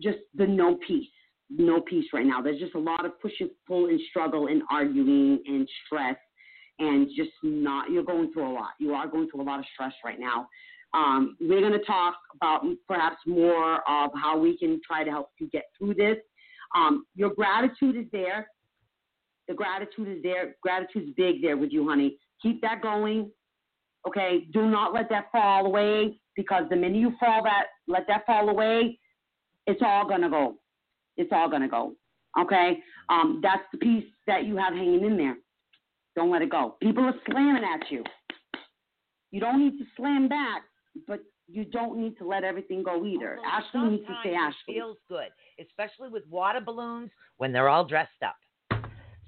just the no peace, no peace right now. There's just a lot of push and pull and struggle and arguing and stress and just not. You're going through a lot. You are going through a lot of stress right now. Um, we're going to talk about perhaps more of how we can try to help you get through this. Um, your gratitude is there. The gratitude is there. Gratitude's big there with you, honey. Keep that going. Okay. Do not let that fall away because the minute you fall that let that fall away, it's all gonna go. It's all gonna go. Okay. Um, that's the piece that you have hanging in there. Don't let it go. People are slamming at you. You don't need to slam back, but you don't need to let everything go either. Although Ashley needs to say it Ashley. feels good, especially with water balloons when they're all dressed up.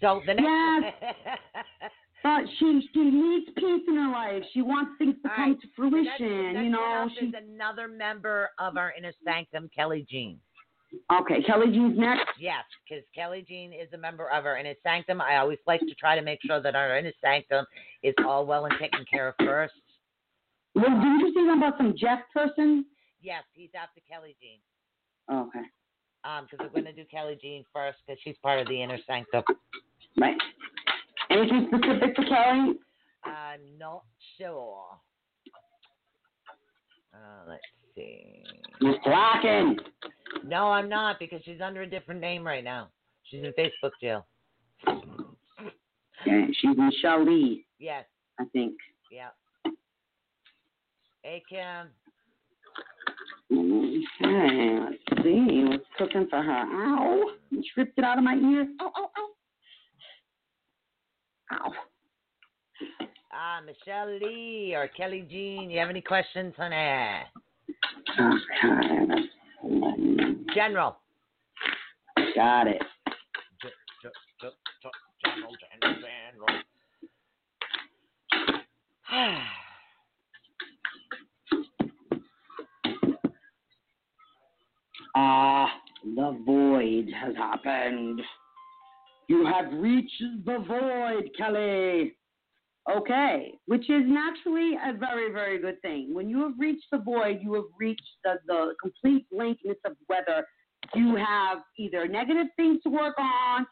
So the next. Yes. But she she needs peace in her life. She wants things to All come right. to fruition. you know, she's another member of our inner sanctum, Kelly Jean. Okay, Kelly Jean's next. Yes, because Kelly Jean is a member of our inner sanctum. I always like to try to make sure that our inner sanctum is all well and taken care of first. Well, didn't you say something about some Jeff person? Yes, he's after Kelly Jean. Okay. Um, because we're going to do Kelly Jean first because she's part of the inner sanctum. Right. Anything specific to Kelly? I'm not sure. Uh, let's see. Miss Blacken. No, I'm not because she's under a different name right now. She's in Facebook jail. Yeah, she's Michelle Lee, Yes. I think. Yeah. Hey, Kim. Okay, let's see what's cooking for her. Ow! You ripped it out of my ear. Ow, ow, ow. Ow. Ah, Michelle Lee or Kelly Jean. You have any questions, honey? Okay, General. got it. General, general, general. Ah, the void has happened. You have reached the void, Kelly. Okay, which is naturally a very, very good thing. When you have reached the void, you have reached the, the complete blankness of whether you have either negative things to work on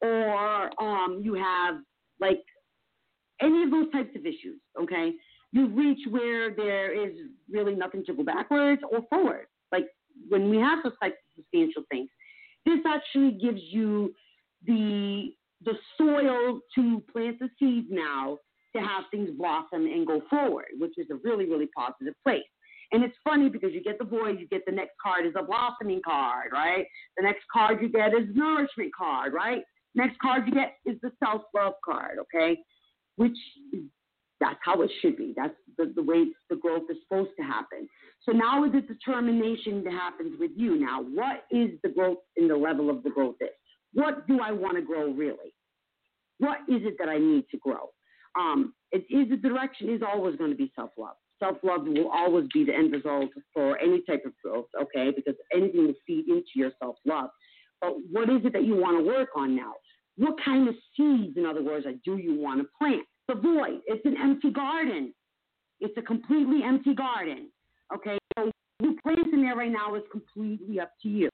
or um, you have like any of those types of issues, okay? you reach where there is really nothing to go backwards or forward. Like when we have those types of substantial things, this actually gives you the the soil to plant the seeds now to have things blossom and go forward, which is a really, really positive place. And it's funny because you get the void, you get the next card is a blossoming card, right? The next card you get is nourishment card, right? Next card you get is the self love card, okay? Which that's how it should be. That's the, the way the growth is supposed to happen. So now is the determination that happens with you. Now, what is the growth in the level of the growth is? What do I want to grow really? What is it that I need to grow? Um, it is the direction is always going to be self love. Self love will always be the end result for any type of growth, okay? Because anything will feed into your self love. But what is it that you want to work on now? What kind of seeds, in other words, do you want to plant? The void. It's an empty garden. It's a completely empty garden. Okay, so you plant in there right now is completely up to you.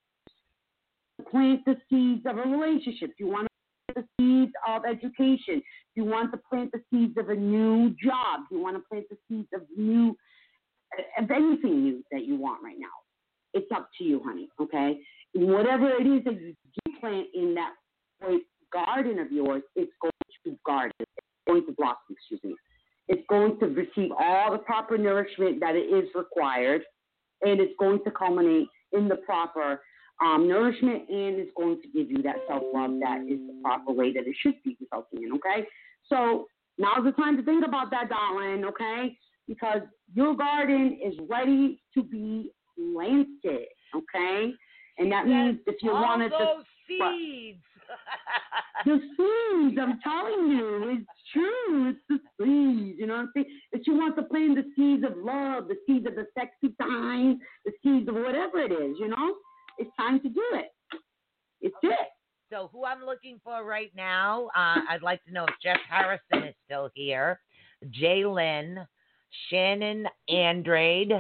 Plant the seeds of a relationship. You want to plant the seeds of education. You want to plant the seeds of a new job. You want to plant the seeds of new, of anything new that you want right now. It's up to you, honey. Okay, whatever it is that you do plant in that garden of yours, it's going to garden. It's going to blossom. Excuse me it's going to receive all the proper nourishment that it is required, and it's going to culminate in the proper um, nourishment, and it's going to give you that self love that is the proper way that it should be resulting in. Okay, so now's the time to think about that, darling. Okay, because your garden is ready to be planted. Okay, and that means if you wanted to those seeds. the seeds, I'm telling you, it's true. It's the seeds, you know what I'm saying? That you want to plant the seeds of love, the seeds of the sexy time, the seeds of whatever it is, you know? It's time to do it. It's it. So who I'm looking for right now, uh, I'd like to know if Jeff Harrison is still here, Jay Lynn, Shannon Andrade,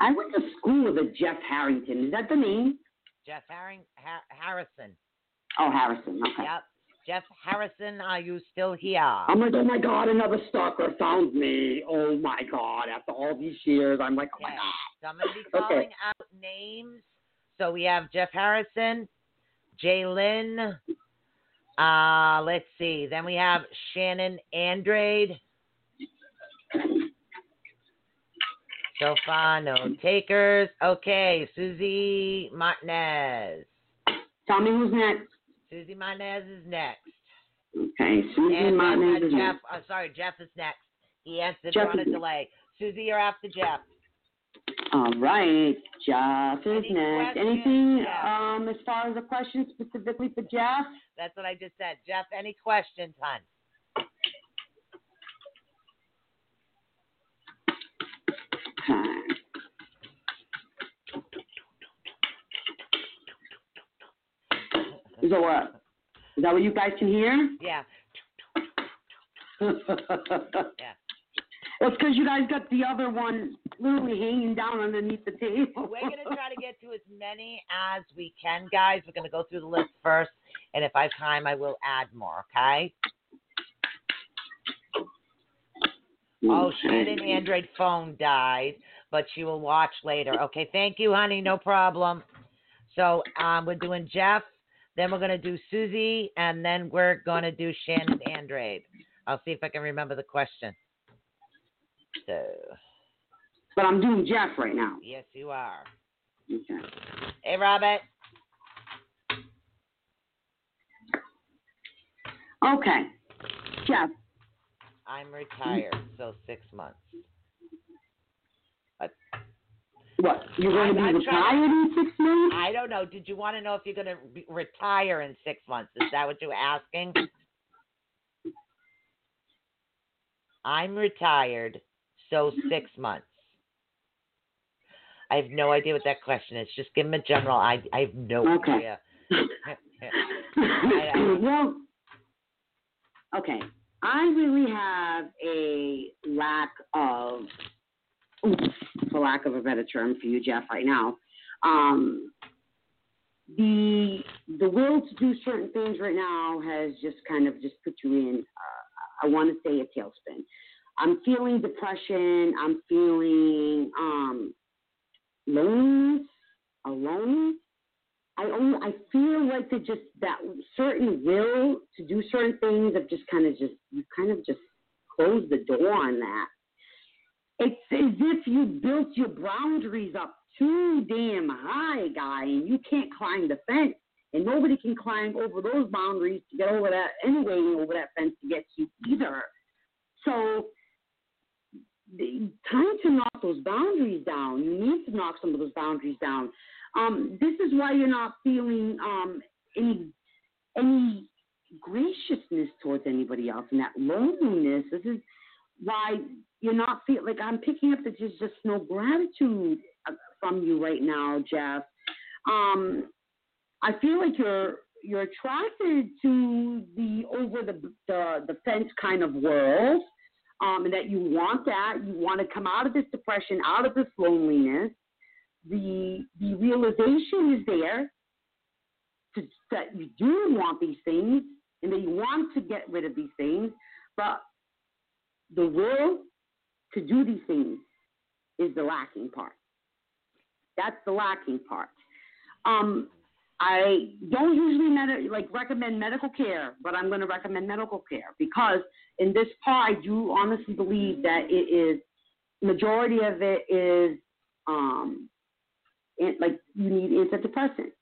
I went to school with a Jeff Harrington. Is that the name? Jeff Harring, ha- Harrison. Oh, Harrison. Okay. Yep. Jeff Harrison, are you still here? I'm like, oh my god, another stalker found me. Oh my god, after all these years, I'm like, oh my god. So I'm going to be calling Okay. out names. So we have Jeff Harrison, Jay Lynn. Uh, let's see. Then we have Shannon Andrade. So far, no takers. Okay, Susie Martinez. Tell me who's next. Susie Martinez is next. Okay, Susie and Martinez uh, is Jeff, next. uh, sorry, Jeff is next. He answered Jeff on a delay. Susie, you're after Jeff. All right, Jeff is Any next. questions? Anything um as far as a question specifically for Jeff? That's what I just said. Jeff, any questions, hon? Okay. Is that what? Is that what you guys can hear? Yeah. yeah. It's because you guys got the other one literally hanging down underneath the table. We're going to try to get to as many as we can, guys. We're going to go through the list first, and if I have time, I will add more, okay? Oh, Shannon Android phone died, but she will watch later. Okay, thank you, honey. No problem. So um, we're doing Jeff, then we're going to do Susie, and then we're going to do Shannon Andrade. I'll see if I can remember the question. So, But I'm doing Jeff right now. yes, you are. Okay. Hey, Robert. Okay. Jeff. I'm retired, so six months. What? You're going to be I'm- retired trying- in six months? I don't know. Did you want to know if you're going to be, retire in six months? Is that what you were asking? I'm retired, so six months. I have no idea what that question is. Just give him a general. I I have no Okay. idea. I- well, okay. I really have a lack of, for lack of a better term for you, Jeff, right now. Um, the the will to do certain things right now has just kind of just put you in. Uh, I want to say a tailspin. I'm feeling depression. I'm feeling um, loneliness, alone. I only I feel like that just that certain will to do certain things have just kind of just you kind of just closed the door on that. It's as if you built your boundaries up too damn high, guy, and you can't climb the fence, and nobody can climb over those boundaries to get over that anyway over that fence to get you either. So the time to knock those boundaries down. You need to knock some of those boundaries down. Um, this is why you're not feeling um, any any graciousness towards anybody else, and that loneliness. This is why you're not feeling like I'm picking up that there's just no gratitude uh, from you right now, Jeff. Um, I feel like you're you're attracted to the over the the, the fence kind of world um, and that you want that. You want to come out of this depression, out of this loneliness. The the realization is there to, that you do want these things and that you want to get rid of these things, but the will to do these things is the lacking part. That's the lacking part. Um, I don't usually med- like recommend medical care, but I'm going to recommend medical care because in this part, I do honestly believe that it is majority of it is um, it, like you need antidepressants,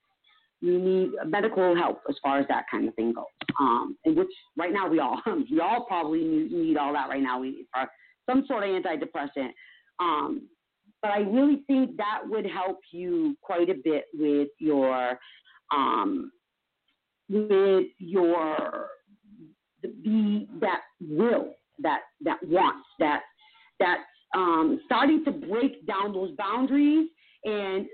you need medical help as far as that kind of thing goes. Um, and which right now we all we all probably need, need all that right now. We for some sort of antidepressant. Um, but I really think that would help you quite a bit with your um, with your the that will that that wants that that um, starting to break down those boundaries and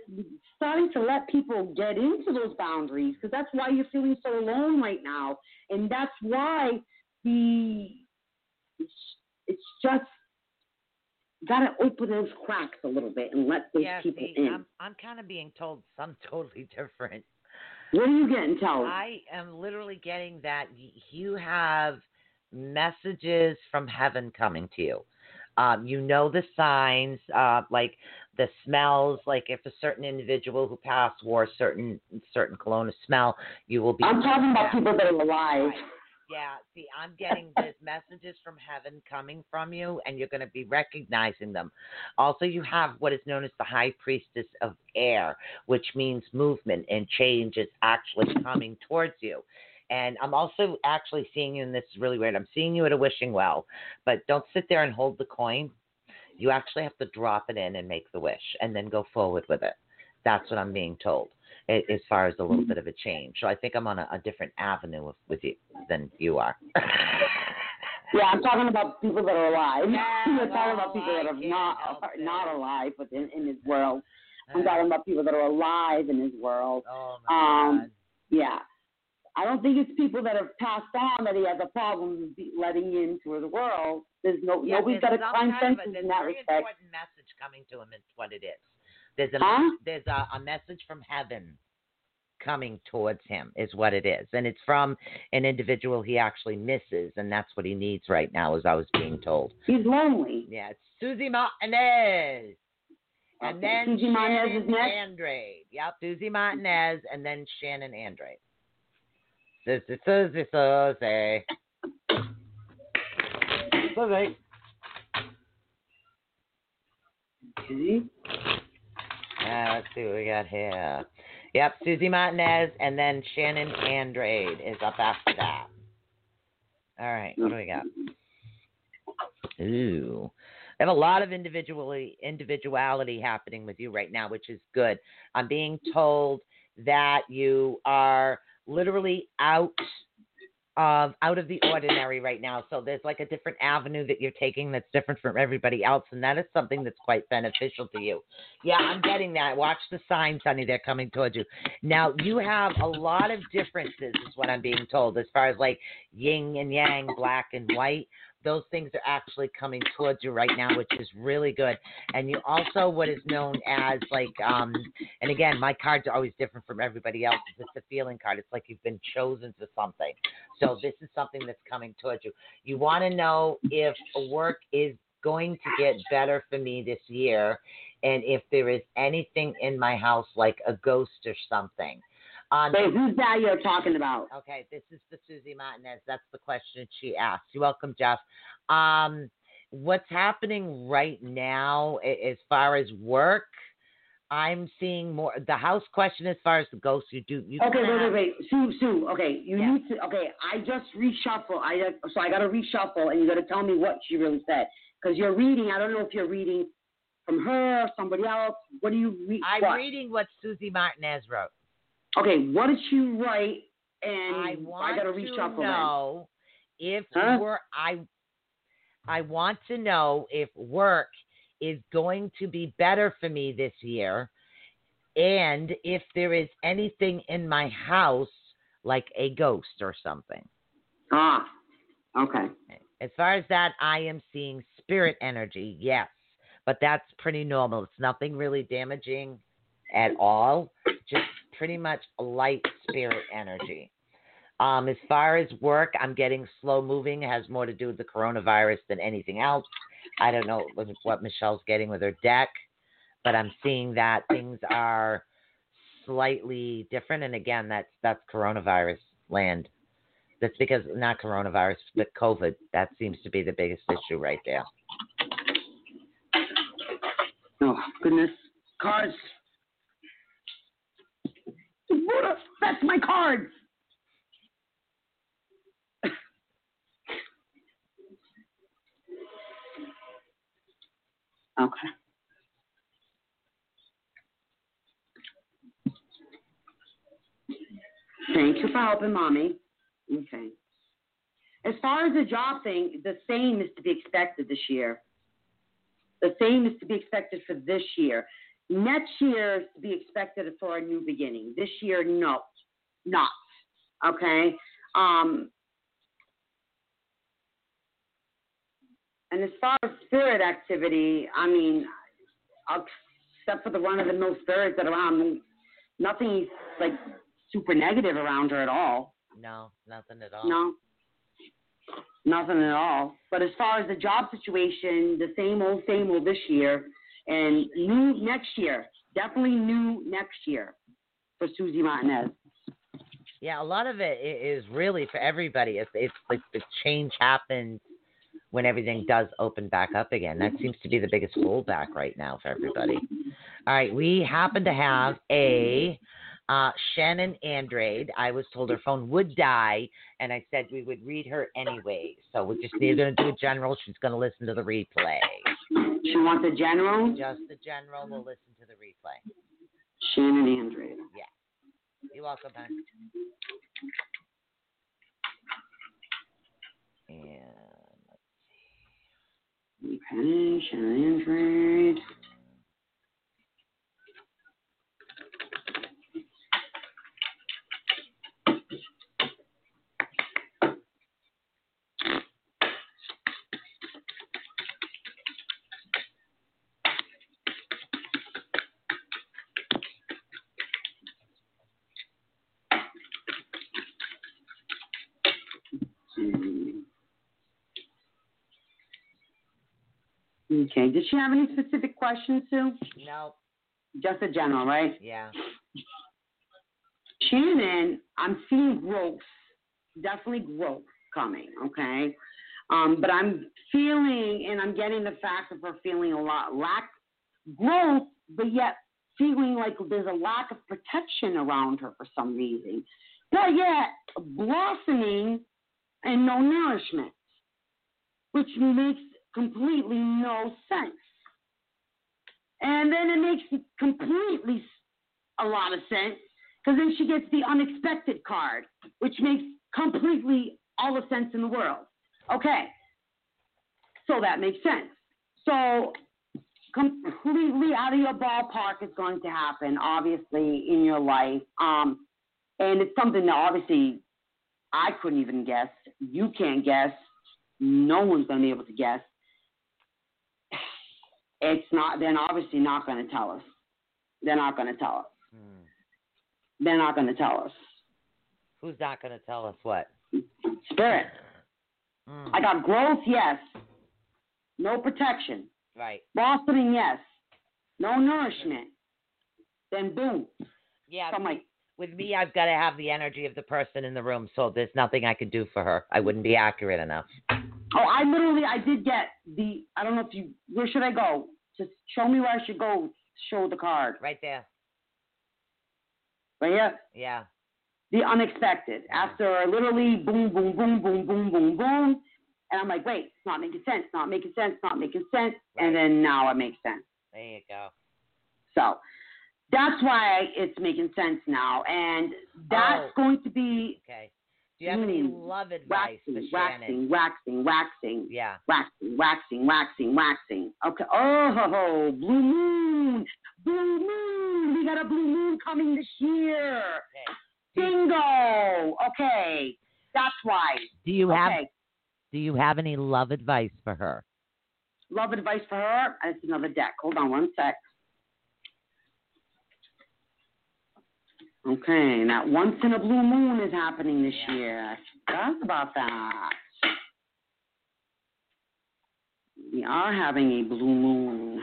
starting to let people get into those boundaries because that's why you're feeling so alone right now and that's why the it's, it's just gotta open those cracks a little bit and let those yeah, people see, in. I'm I'm kind of being told something totally different. What are you getting told? I am literally getting that you have messages from heaven coming to you. Um, you know the signs, uh, like the smells. Like if a certain individual who passed wore a certain certain cologne smell, you will be. I'm talking about people that are alive. Yeah, see, I'm getting these messages from heaven coming from you, and you're going to be recognizing them. Also, you have what is known as the high priestess of air, which means movement and change is actually coming towards you. And I'm also actually seeing you, and this is really weird. I'm seeing you at a wishing well, but don't sit there and hold the coin. You actually have to drop it in and make the wish, and then go forward with it. That's what I'm being told as far as a little bit of a change. So I think I'm on a, a different avenue with, with you than you are. Yeah, I'm talking about people that are alive. Yeah, You're talking about people that are not are not alive, but in, in this world. I'm Uh, talking about people that are alive in this world. oh my Um, God. Yeah. I don't think it's people that have passed on that he has a problem letting into the world. There's no Yeah, nobody's got a some crime kind of a- in that very respect. important message coming to him. Is what it is. There's a Huh? there's a, a message from heaven coming towards him. Is what it is, and it's from an individual he actually misses, and that's what he needs right now, as I was being told. He's lonely. Yeah, it's Susie Martinez. And Okay, then Susie Martinez is Shannon next? Andrade. Yep, Susie Martinez, and then Shannon Andrade. Susie, Susie, Susie. Susie. Susie? Uh, let's see what we got here. Yep, Susie Martinez, and then Shannon Andrade is up after that. All right, what do we got? Ooh. I have a lot of individually individuality happening with you right now, which is good. I'm being told that you are literally out of out of the ordinary right now. So there's like a different avenue that you're taking that's different from everybody else, and that is something that's quite beneficial to you. Yeah, I'm getting that. Watch the signs, honey. They're coming towards you. Now you have a lot of differences, is what I'm being told, as far as like yin and yang, black and white those things are actually coming towards you right now, which is really good. And you also what is known as like um and again, my cards are always different from everybody else's. It's a feeling card. It's like you've been chosen for something. So this is something that's coming towards you. You want to know if work is going to get better for me this year and if there is anything in my house like a ghost or something. Um, Wait, who's that you're talking about? Okay, this is the Susie Martinez. That's the question she asked. You're welcome, Jeff. Um, what's happening right now as far as work? I'm seeing more. The house question, as far as the ghosts, you do. You Okay, wait, wait, wait. Sue, Sue. Okay, you Yeah. need to. Okay, I just reshuffle. I so I got to reshuffle, and you got to tell me what she really said because you're reading. I don't know if you're reading from her or somebody else. What do you read? I'm what? reading what Susie Martinez wrote. Okay, what did she write? And I want got to to reshuffle know if Huh? I I want to know if work is going to be better for me this year, and if there is anything in my house like a ghost or something. Ah, okay. As far as that, I am seeing spirit energy, yes, but that's pretty normal. It's nothing really damaging at all, pretty much light spirit energy. Um, as far as work, I'm getting slow moving. It has more to do with the coronavirus than anything else. I don't know what- Michelle's getting with her deck, but I'm seeing that things are slightly different. And again, that's that's coronavirus land. That's because not coronavirus, but COVID. That seems to be the biggest issue right there. Oh goodness, cards. That's my card. okay. Thank you for helping, mommy. Okay. As far as the job thing, the same is to be expected this year. The same is to be expected for this year. Next year is to be expected for a new beginning. This year, no, not. Okay. Um, And as far as spirit activity, I mean, except for the run of the mill spirits that are around, nothing like super negative around her at all. No, nothing at all. No. Nothing at all. But as far as the job situation, the same old, same old this year, and new next year. Definitely new next year for Susie Martinez. Yeah, a lot of it is really for everybody. It's it's like the change happens when everything does open back up again. That seems to be the biggest holdback right now for everybody. All right, we happen to have a uh, Shannon Andrade. I was told her phone would die, and I said we would read her anyway. So we're just either going to do a general. She's going to listen to the replay. She wants a general. Just the general. We'll listen to the replay. Shannon Andrade. Yeah. You're welcome, man. And let's see. Okay, Shannon Andrade. Hmm. Okay. Did she have any specific questions, Sue? no, Just a general, right? yeah. Shannon, I'm seeing growth, definitely growth coming, okay? Um, but I'm feeling, and I'm getting the fact of her feeling a lot lack growth, but yet feeling like there's a lack of protection around her for some reason. But yet blossoming and no nourishment, which makes completely no sense. And then it makes completely a lot of sense because then she gets the unexpected card, which makes completely all the sense in the world. Okay, so that makes sense. So completely out of your ballpark is going to happen, obviously, in your life. Um, and it's something that obviously I couldn't even guess. You can't guess. No one's going to be able to guess. It's not. They're obviously not going to tell us. They're not going to tell us. Hmm. They're not going to tell us. Who's not going to tell us what? Spirit. Hmm. I got growth, yes. No protection. Right. Blossoming, yes. No nourishment. Then boom. Yeah. So I'm like, With me, I've got to have the energy of the person in the room, so there's nothing I could do for her. I wouldn't be accurate enough. Oh, I literally, I did get the. I don't know if you. Where should I go? Just show me where I should go. Show the card. Right there. Right here. Yeah. The unexpected. After literally boom, boom, boom, boom, boom, boom, boom. And I'm like, wait, it's not making sense, not making sense, not making sense. And then now it makes sense. There you go. So that's why it's making sense now. And that's Oh. going to be Okay. Do you have any Mm. love advice waxing, for Shannon? waxing, waxing, waxing, Yeah. waxing, waxing, waxing, waxing. Okay. Oh, blue moon, blue moon. We got a blue moon coming this year. Okay. Bingo. Okay. That's why. Do you have Okay. Do you have any love advice for her? Love advice for her. That's another deck. Hold on one sec. Okay, that once in a blue moon is happening this year. Forgot about that. We are having a blue moon.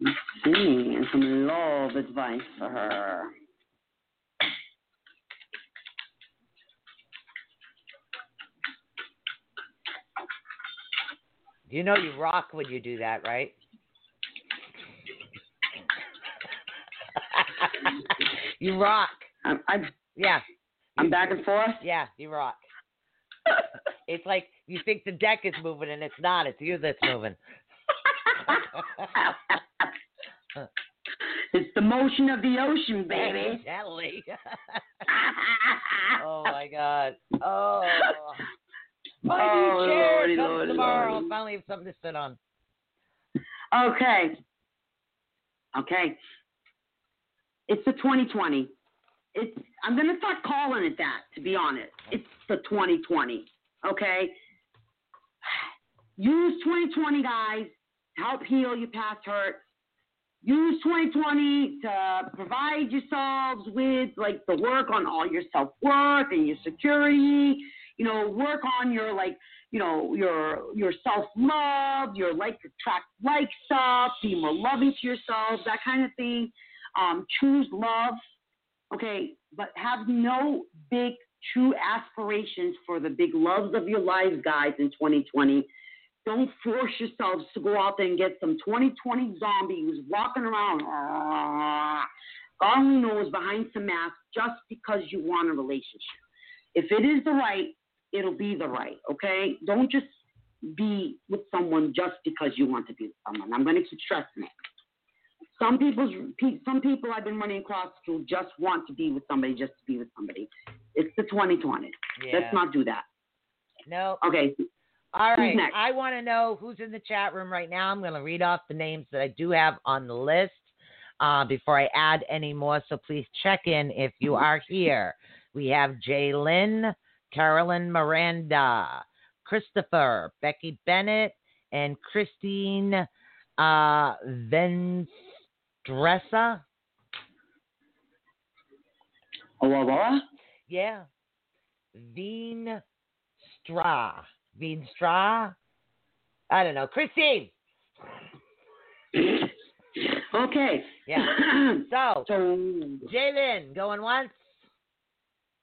Let's see, and some love advice for her. You know you rock when you do that, right? You rock. I'm, I'm, Yeah. I'm back and forth. Yeah, you rock. It's like you think the deck is moving and it's not. It's you that's moving. it's the motion of the ocean, baby. Gently. oh my God. Oh. I Oh, chairs. Lordy, Lordy, tomorrow. Lordy. I'll finally have something to sit on. Okay. Okay. It's the 2020. it's I'm gonna start calling it that. To be honest, it's the 2020. Okay. Use 2020, guys. To help heal your past hurts. Use 2020 to provide yourselves with like the work on all your self worth and your security. You know, work on your like, you know, your your self love, your like attract like stuff, be more loving to yourself, that kind of thing. Um, choose love, okay, but have no big true aspirations for the big loves of your lives, guys, in 2020. Don't force yourselves to go out there and get some 2020 zombie who's walking around. God only knows behind some mask just because you want a relationship. If it is the right, it'll be the right, okay? Don't just be with someone just because you want to be with someone. I'm going to keep stressing it. Some people's some people I've been running across who just want to be with somebody just to be with somebody. It's the 2020. Yeah. Let's not do that. No. Okay. All right. I want to know who's in the chat room right now. I'm going to read off the names that I do have on the list uh, before I add any more. So please check in if you are here. We have Jalen, Carolyn Miranda, Christopher, Becky Bennett, and Christine uh, Venstressa. Aurora? Yeah. Veen Stra. Veen Stra? I don't know. Christine. Okay. Yeah. So, So Jalen, going once,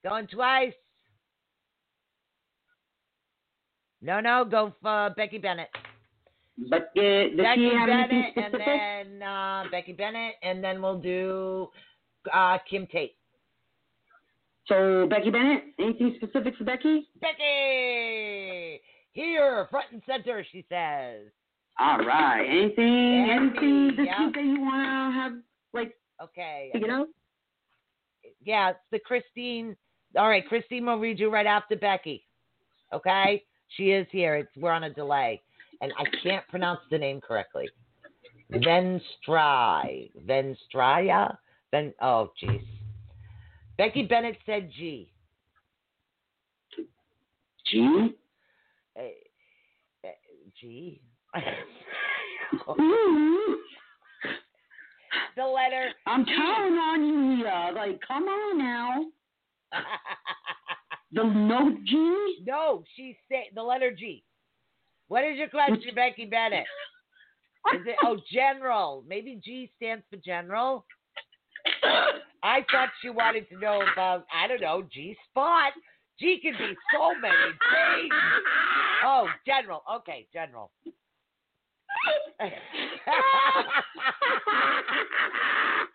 going twice. No, no, go for Becky Bennett. But uh, Becky she have anything Bennett, and then uh, Becky Bennett, and then we'll do uh, Kim Tate. So Becky Bennett, anything specific for Becky? Becky, here, front and center, she says. All right. Anything, anything this yeah. week that you want to have like Okay. you know? Yeah, it's the Christine. All right, Christine will read you right after Becky. Okay, she is here. It's we're on a delay, and I can't pronounce the name correctly. Venstry, Venstraya, Ven. Oh, jeez. Becky Bennett said G. G. Uh, uh, G. The letter. I'm counting on you here. Like, come on now. The note G. no, she said the letter G. What is your question, Becky Bennett? Is it oh general? Maybe G stands for general. I thought she wanted to know about I don't know G spot. G can be so many things. Oh, general. Okay, general.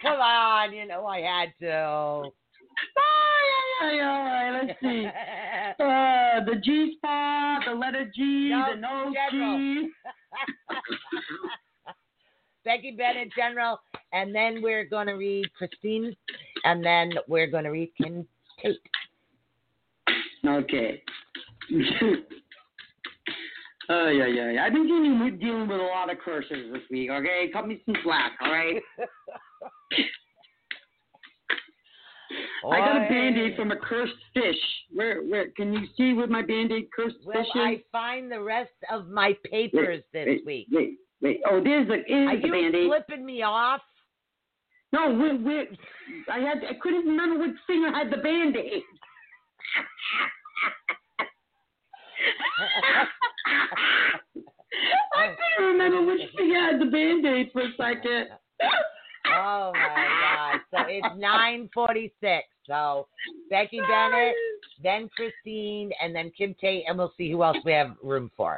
Come on, you know I had to. All right, let's see. Uh, the G spot, the letter G, No, the general. G. Becky Bennett, general, and then we're going to read Christine, and then we're going to read Kim Tate. Okay. Oh yeah, yeah, yeah. I've been dealing with, dealing with a lot of curses this week. Okay, cut me some slack. All right. I got a Oi. band-aid from a cursed fish. Where, where? Can you see where my band-aid cursed Will fish is? I find the rest of my papers this wait, week? Wait, wait. Oh, there's a, Are there's a you band-aid. flipping me off? No, wait, wait. I had, I couldn't remember which finger had the band-aid. I couldn't remember which finger had the band-aid for a second. Oh my God! So it's nine forty-six. So Becky Bennett, then Christine, and then Kim Tate, and we'll see who else we have room for.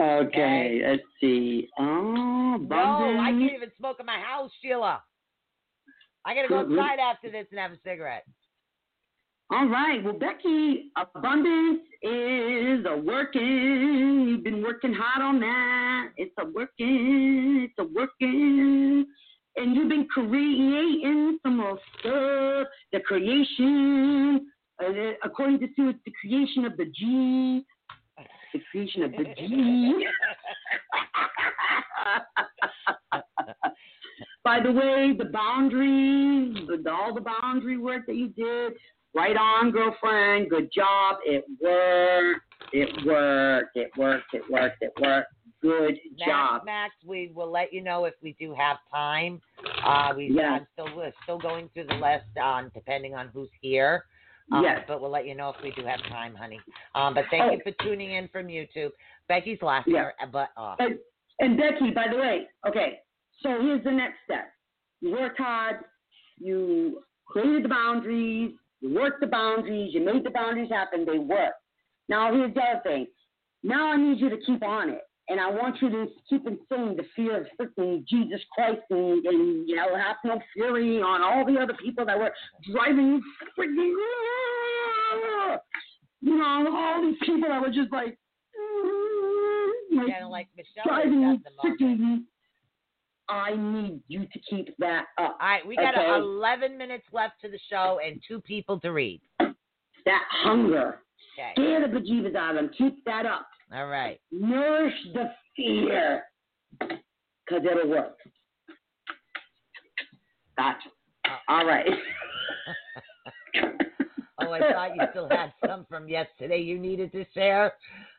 Okay, let's see. Oh, No, I can't even smoke in my house, Sheila. I gotta go outside after this and have a cigarette. All right. Well, Becky, abundance is a working. You've been working hard on that. It's a working. It's a working. And you've been creating some more stuff. The creation, uh, according to Sue, it's the creation of the G. The creation of the G. by the way, the boundaries, the, all the boundary work that you did, right on, girlfriend. Good job. It worked. It worked. It worked. It worked. It worked. Good Max, job. Max, we will let you know if we do have time. Uh, we Yes. I'm still we're still going through the list on depending on who's here. Um, Yes. But we'll let you know if we do have time, honey. Um, but thank Oh. you for tuning in from YouTube. Becky's laughing Yeah. her butt off. And, and Becky, by the way, okay, so here's the next step. You worked hard, you created the boundaries, you worked the boundaries, you made the boundaries happen, they work. Now here's the other thing. Now I need you to keep on it. And I want you to keep instilling the fear of freaking Jesus Christ and, and you know, have no fury on all the other people that were driving you freaking ah! you know, all these people that were just like ah! like, Kind of like Michelle driving is me at the moment. freaking. I need you to keep that up. All right, we got okay? 11 minutes left to the show and two people to read. that hunger. Okay. Scare the bejeebus out of them. Keep that up. All right. Nourish the fear. Because it'll work. Gotcha. All right. Oh, I thought you still had some from yesterday you needed to share.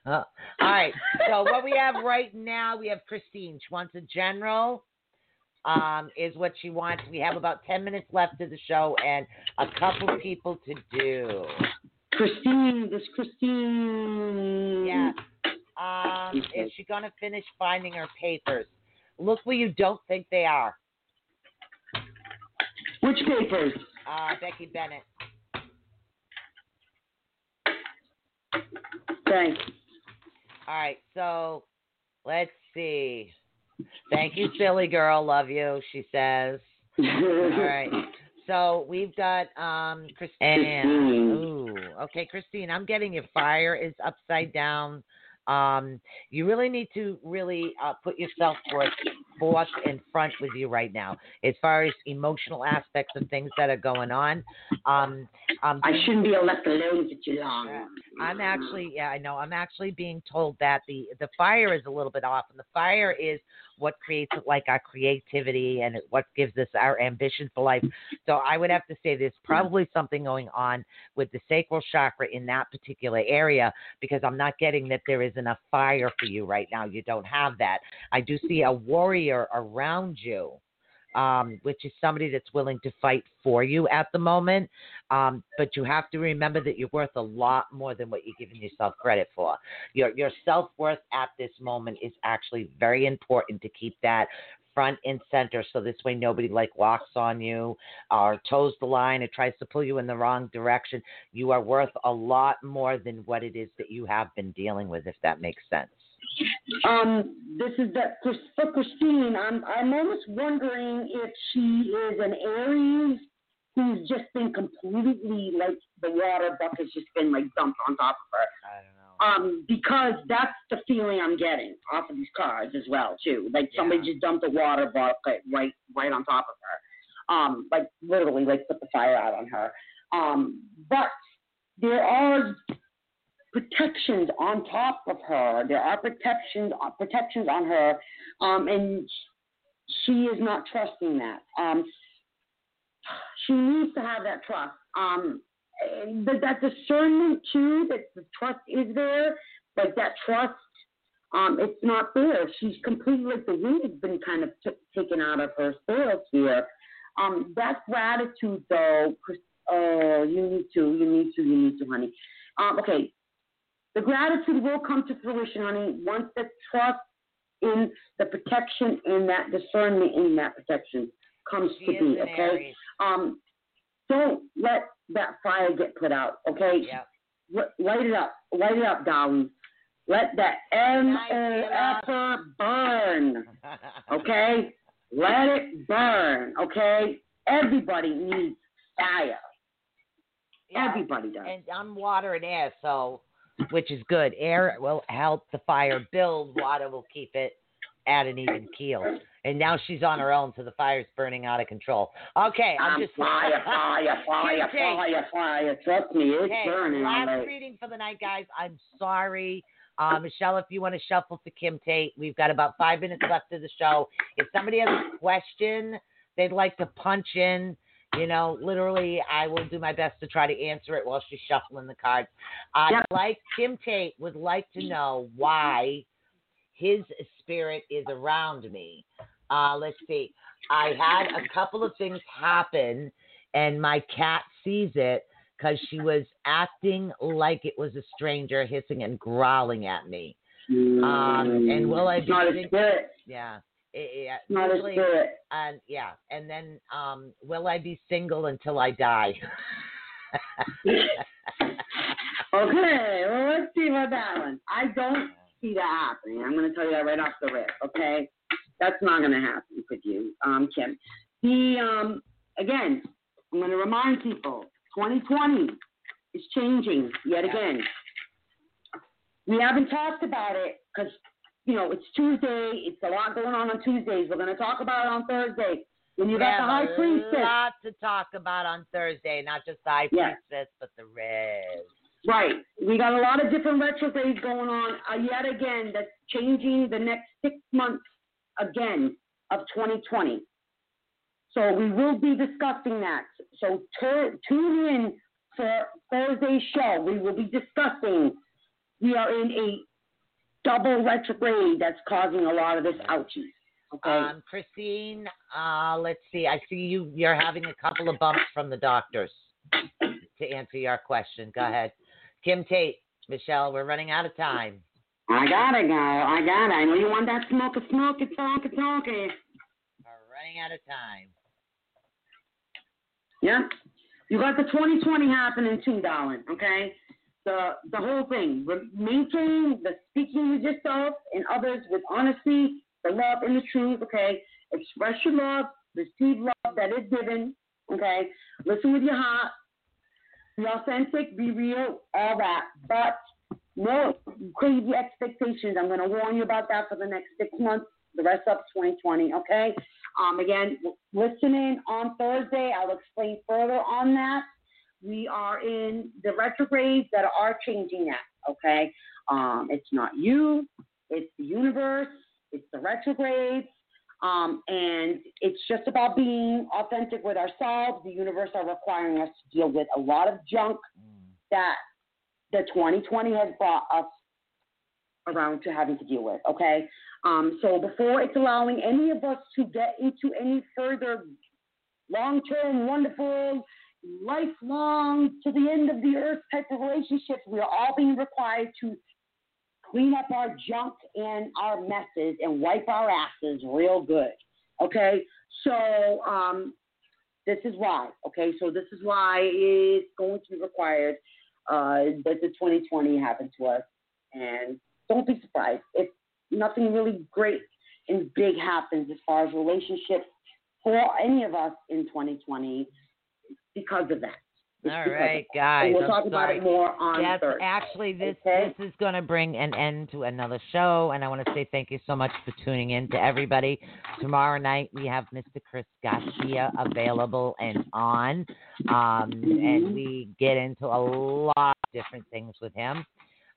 Uh, all right. So what we have right now, we have Christine. She wants a general. Um, is what she wants. We have about ten minutes left of the show and a couple people to do. Christine, this Christine. Yeah. Um, is she gonna finish finding her papers? Look where you don't think they are. Which papers? Uh, Becky Bennett. Thanks. All right, so let's see. Thank you, silly girl. Love you, she says. All right. So we've got um Christine. Christine. Ooh, okay, Christine. I'm getting your fire is upside down. Um, you really need to really uh, put yourself forth, forth in front with you right now, as far as emotional aspects of things that are going on. Um, um, I shouldn't be left alone for too long. I'm actually, yeah, I know. I'm actually being told that the the fire is a little bit off, and the fire is what creates like our creativity and what gives us our ambition for life. So I would have to say there's probably something going on with the sacral chakra in that particular area because I'm not getting that there is enough fire for you right now. You don't have that. I do see a warrior around you um, which is somebody that's willing to fight for you at the moment. Um, but you have to remember that you're worth a lot more than what you're giving yourself credit for. Your your self worth at this moment is actually very important to keep that front and center so this way nobody like walks on you or toes the line or tries to pull you in the wrong direction you are worth a lot more than what it is that you have been dealing with if that makes sense Um, this is that for for Christine. I'm I'm almost wondering if she is an Aries who's just been completely like the water bucket's just been like dumped on top of her. I don't know. Um, because that's the feeling I'm getting off of these cards as well too. Like somebody just dumped a water bucket right right on top of her. Um, like literally like put the fire out on her. Um, but there are protections on top of her. There are protections protections on her, um, and she is not trusting that. Um, she needs to have that trust. Um, that, that discernment too, that the trust is there, but that trust, um, it's not there. She's completely like the wind has been kind of t- taken out of her sails here. Um, that gratitude though, oh, you need to, you need to, you need to, honey. Um, okay, the gratitude will come to fruition, honey, once the trust in the protection and that discernment in that protection comes She to be, okay? Aries. Um, don't let that fire get put out, okay? Yep. Light it up, light it up, darling. Let that M O. F R burn, okay? Let it burn, okay? Everybody needs fire. Yeah. Everybody does. And I'm water and air, so which is good. Air will help the fire build. Water will keep it at an even keel. And now she's on her own, so the fire's burning out of control. Okay, I'm Um, just fire, fire, fire, fire, fire. Trust me, it's Okay, burning last right. reading for the night, guys. I'm sorry. Uh, Michelle, if you want to shuffle for Kim Tate, we've got about five minutes left of the show. If somebody has a question they'd like to punch in. You know, literally, I will do my best to try to answer it while she's shuffling the cards. I'd Yep. like Kim Tate would like to know why his spirit is around me. Uh, let's see. I had a couple of things happen, and my cat sees it because she was acting like it was a stranger, hissing and growling at me. Um, and will I be not a spirit. Yeah. It, yeah, Not a usually- spirit. And yeah, and then um, will I be single until I die? Okay, well, let's see about that one. I don't see that happening. I'm going to tell you that right off the rip, okay? That's not going to happen with you, um, Kim. The, um, again, I'm going to remind people 2020 is changing yet again. We haven't talked about it because, you know, it's Tuesday. It's a lot going on on Tuesdays. We're going to talk about it on Thursday. When you We got the high a lot to talk about on Thursday, not just the high Yes. priestess, but the res. Right. We got a lot of different retrogrades going on uh, yet again that's changing the next six months again of 2020. So we will be discussing that. So tu- tune in for Thursday's show. We will be discussing. We are in a double retrograde that's causing a lot of this ouchies. Okay. Um, Christine, uh, let's see. I see you. You're having a couple of bumps from the doctors. To answer your question, go ahead. Kim Tate, Michelle, we're running out of time. I gotta go. I gotta. I know you want that smoke, a smoke, it's talking. We're running out of time. Yeah. You got the 2020 happening too, darling. Okay. The the whole thing. Maintain the speaking with yourself and others with honesty, the love and the truth. Okay. Express your love. Receive love that is given. Okay. Listen with your heart. Be authentic. Be real. All that. But no crazy expectations. I'm going to warn you about that for the next six months. The rest of 2020. Okay. Um, again, w- listen in on Thursday. I'll explain further on that. We are in the retrogrades that are changing that, okay? Um, it's not you, it's the universe, it's the retrogrades, um, and it's just about being authentic with ourselves. The universe are requiring us to deal with a lot of junk that the 2020 has brought us around to having to deal with, okay? Um, so before it's allowing any of us to get into any further long-term, wonderful, lifelong, to the end of the earth type of relationships, we are all being required to clean up our junk and our messes and wipe our asses real good. Okay? So um, this is why. Okay? So this is why it's going to be required uh, that the 2020 happened to us. And don't be surprised if nothing really great and big happens as far as relationships for any of us in 2020 because of that. It's All right, guys. We'll I'm talk about it more on Yes, Thursday. actually, this Okay? this is going to bring an end to another show, and I want to say thank you so much for tuning in to everybody. Tomorrow night we have Mr. Chris Garcia available and on, um, and we get into a lot of different things with him.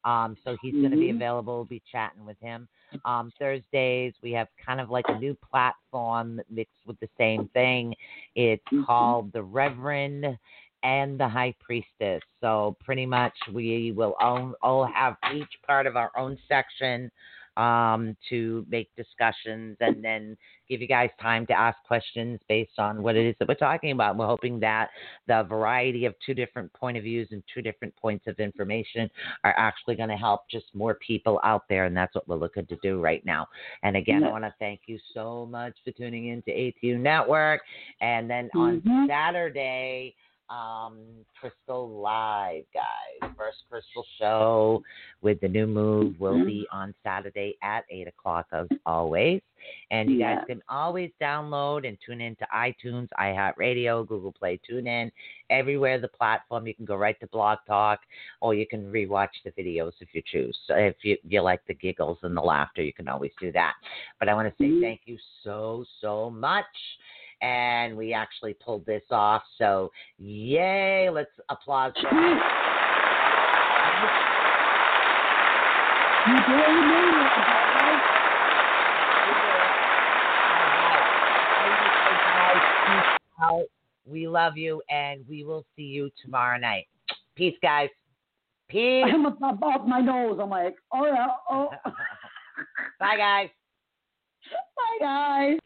Um, so he's going to be available. We'll be chatting with him. Um, Thursdays we have kind of like a new platform mixed with the same thing. It's called the Reverend and the High Priestess. So pretty much we will own, all have each part of our own section um, to make discussions and then give you guys time to ask questions based on what it is that we're talking about. We're hoping that the variety of two different point of views and two different points of information are actually going to help just more people out there, and that's what we're looking to do right now. And again, I want to thank you so much for tuning in to ATU Network. And then on Mhm. Saturday, um, Crystal Live, guys. First Crystal show with the new move will be on Saturday at 8 o'clock, as always. And you guys can always download and tune in to iTunes, iHeartRadio, Google Play, TuneIn, everywhere the platform. You can go right to Blog Talk, or you can rewatch the videos if you choose. So if you, you like the giggles and the laughter, you can always do that. But I want to say Mhm. thank you so, so much and we actually pulled this off. So, yay! Let's applaud. For You barely made it, guys. All right. Thank you so much. We love you, and we will see you tomorrow night. Peace, guys. Peace. I'm above my nose. I'm like, oh yeah, oh. Bye, guys. Bye, guys.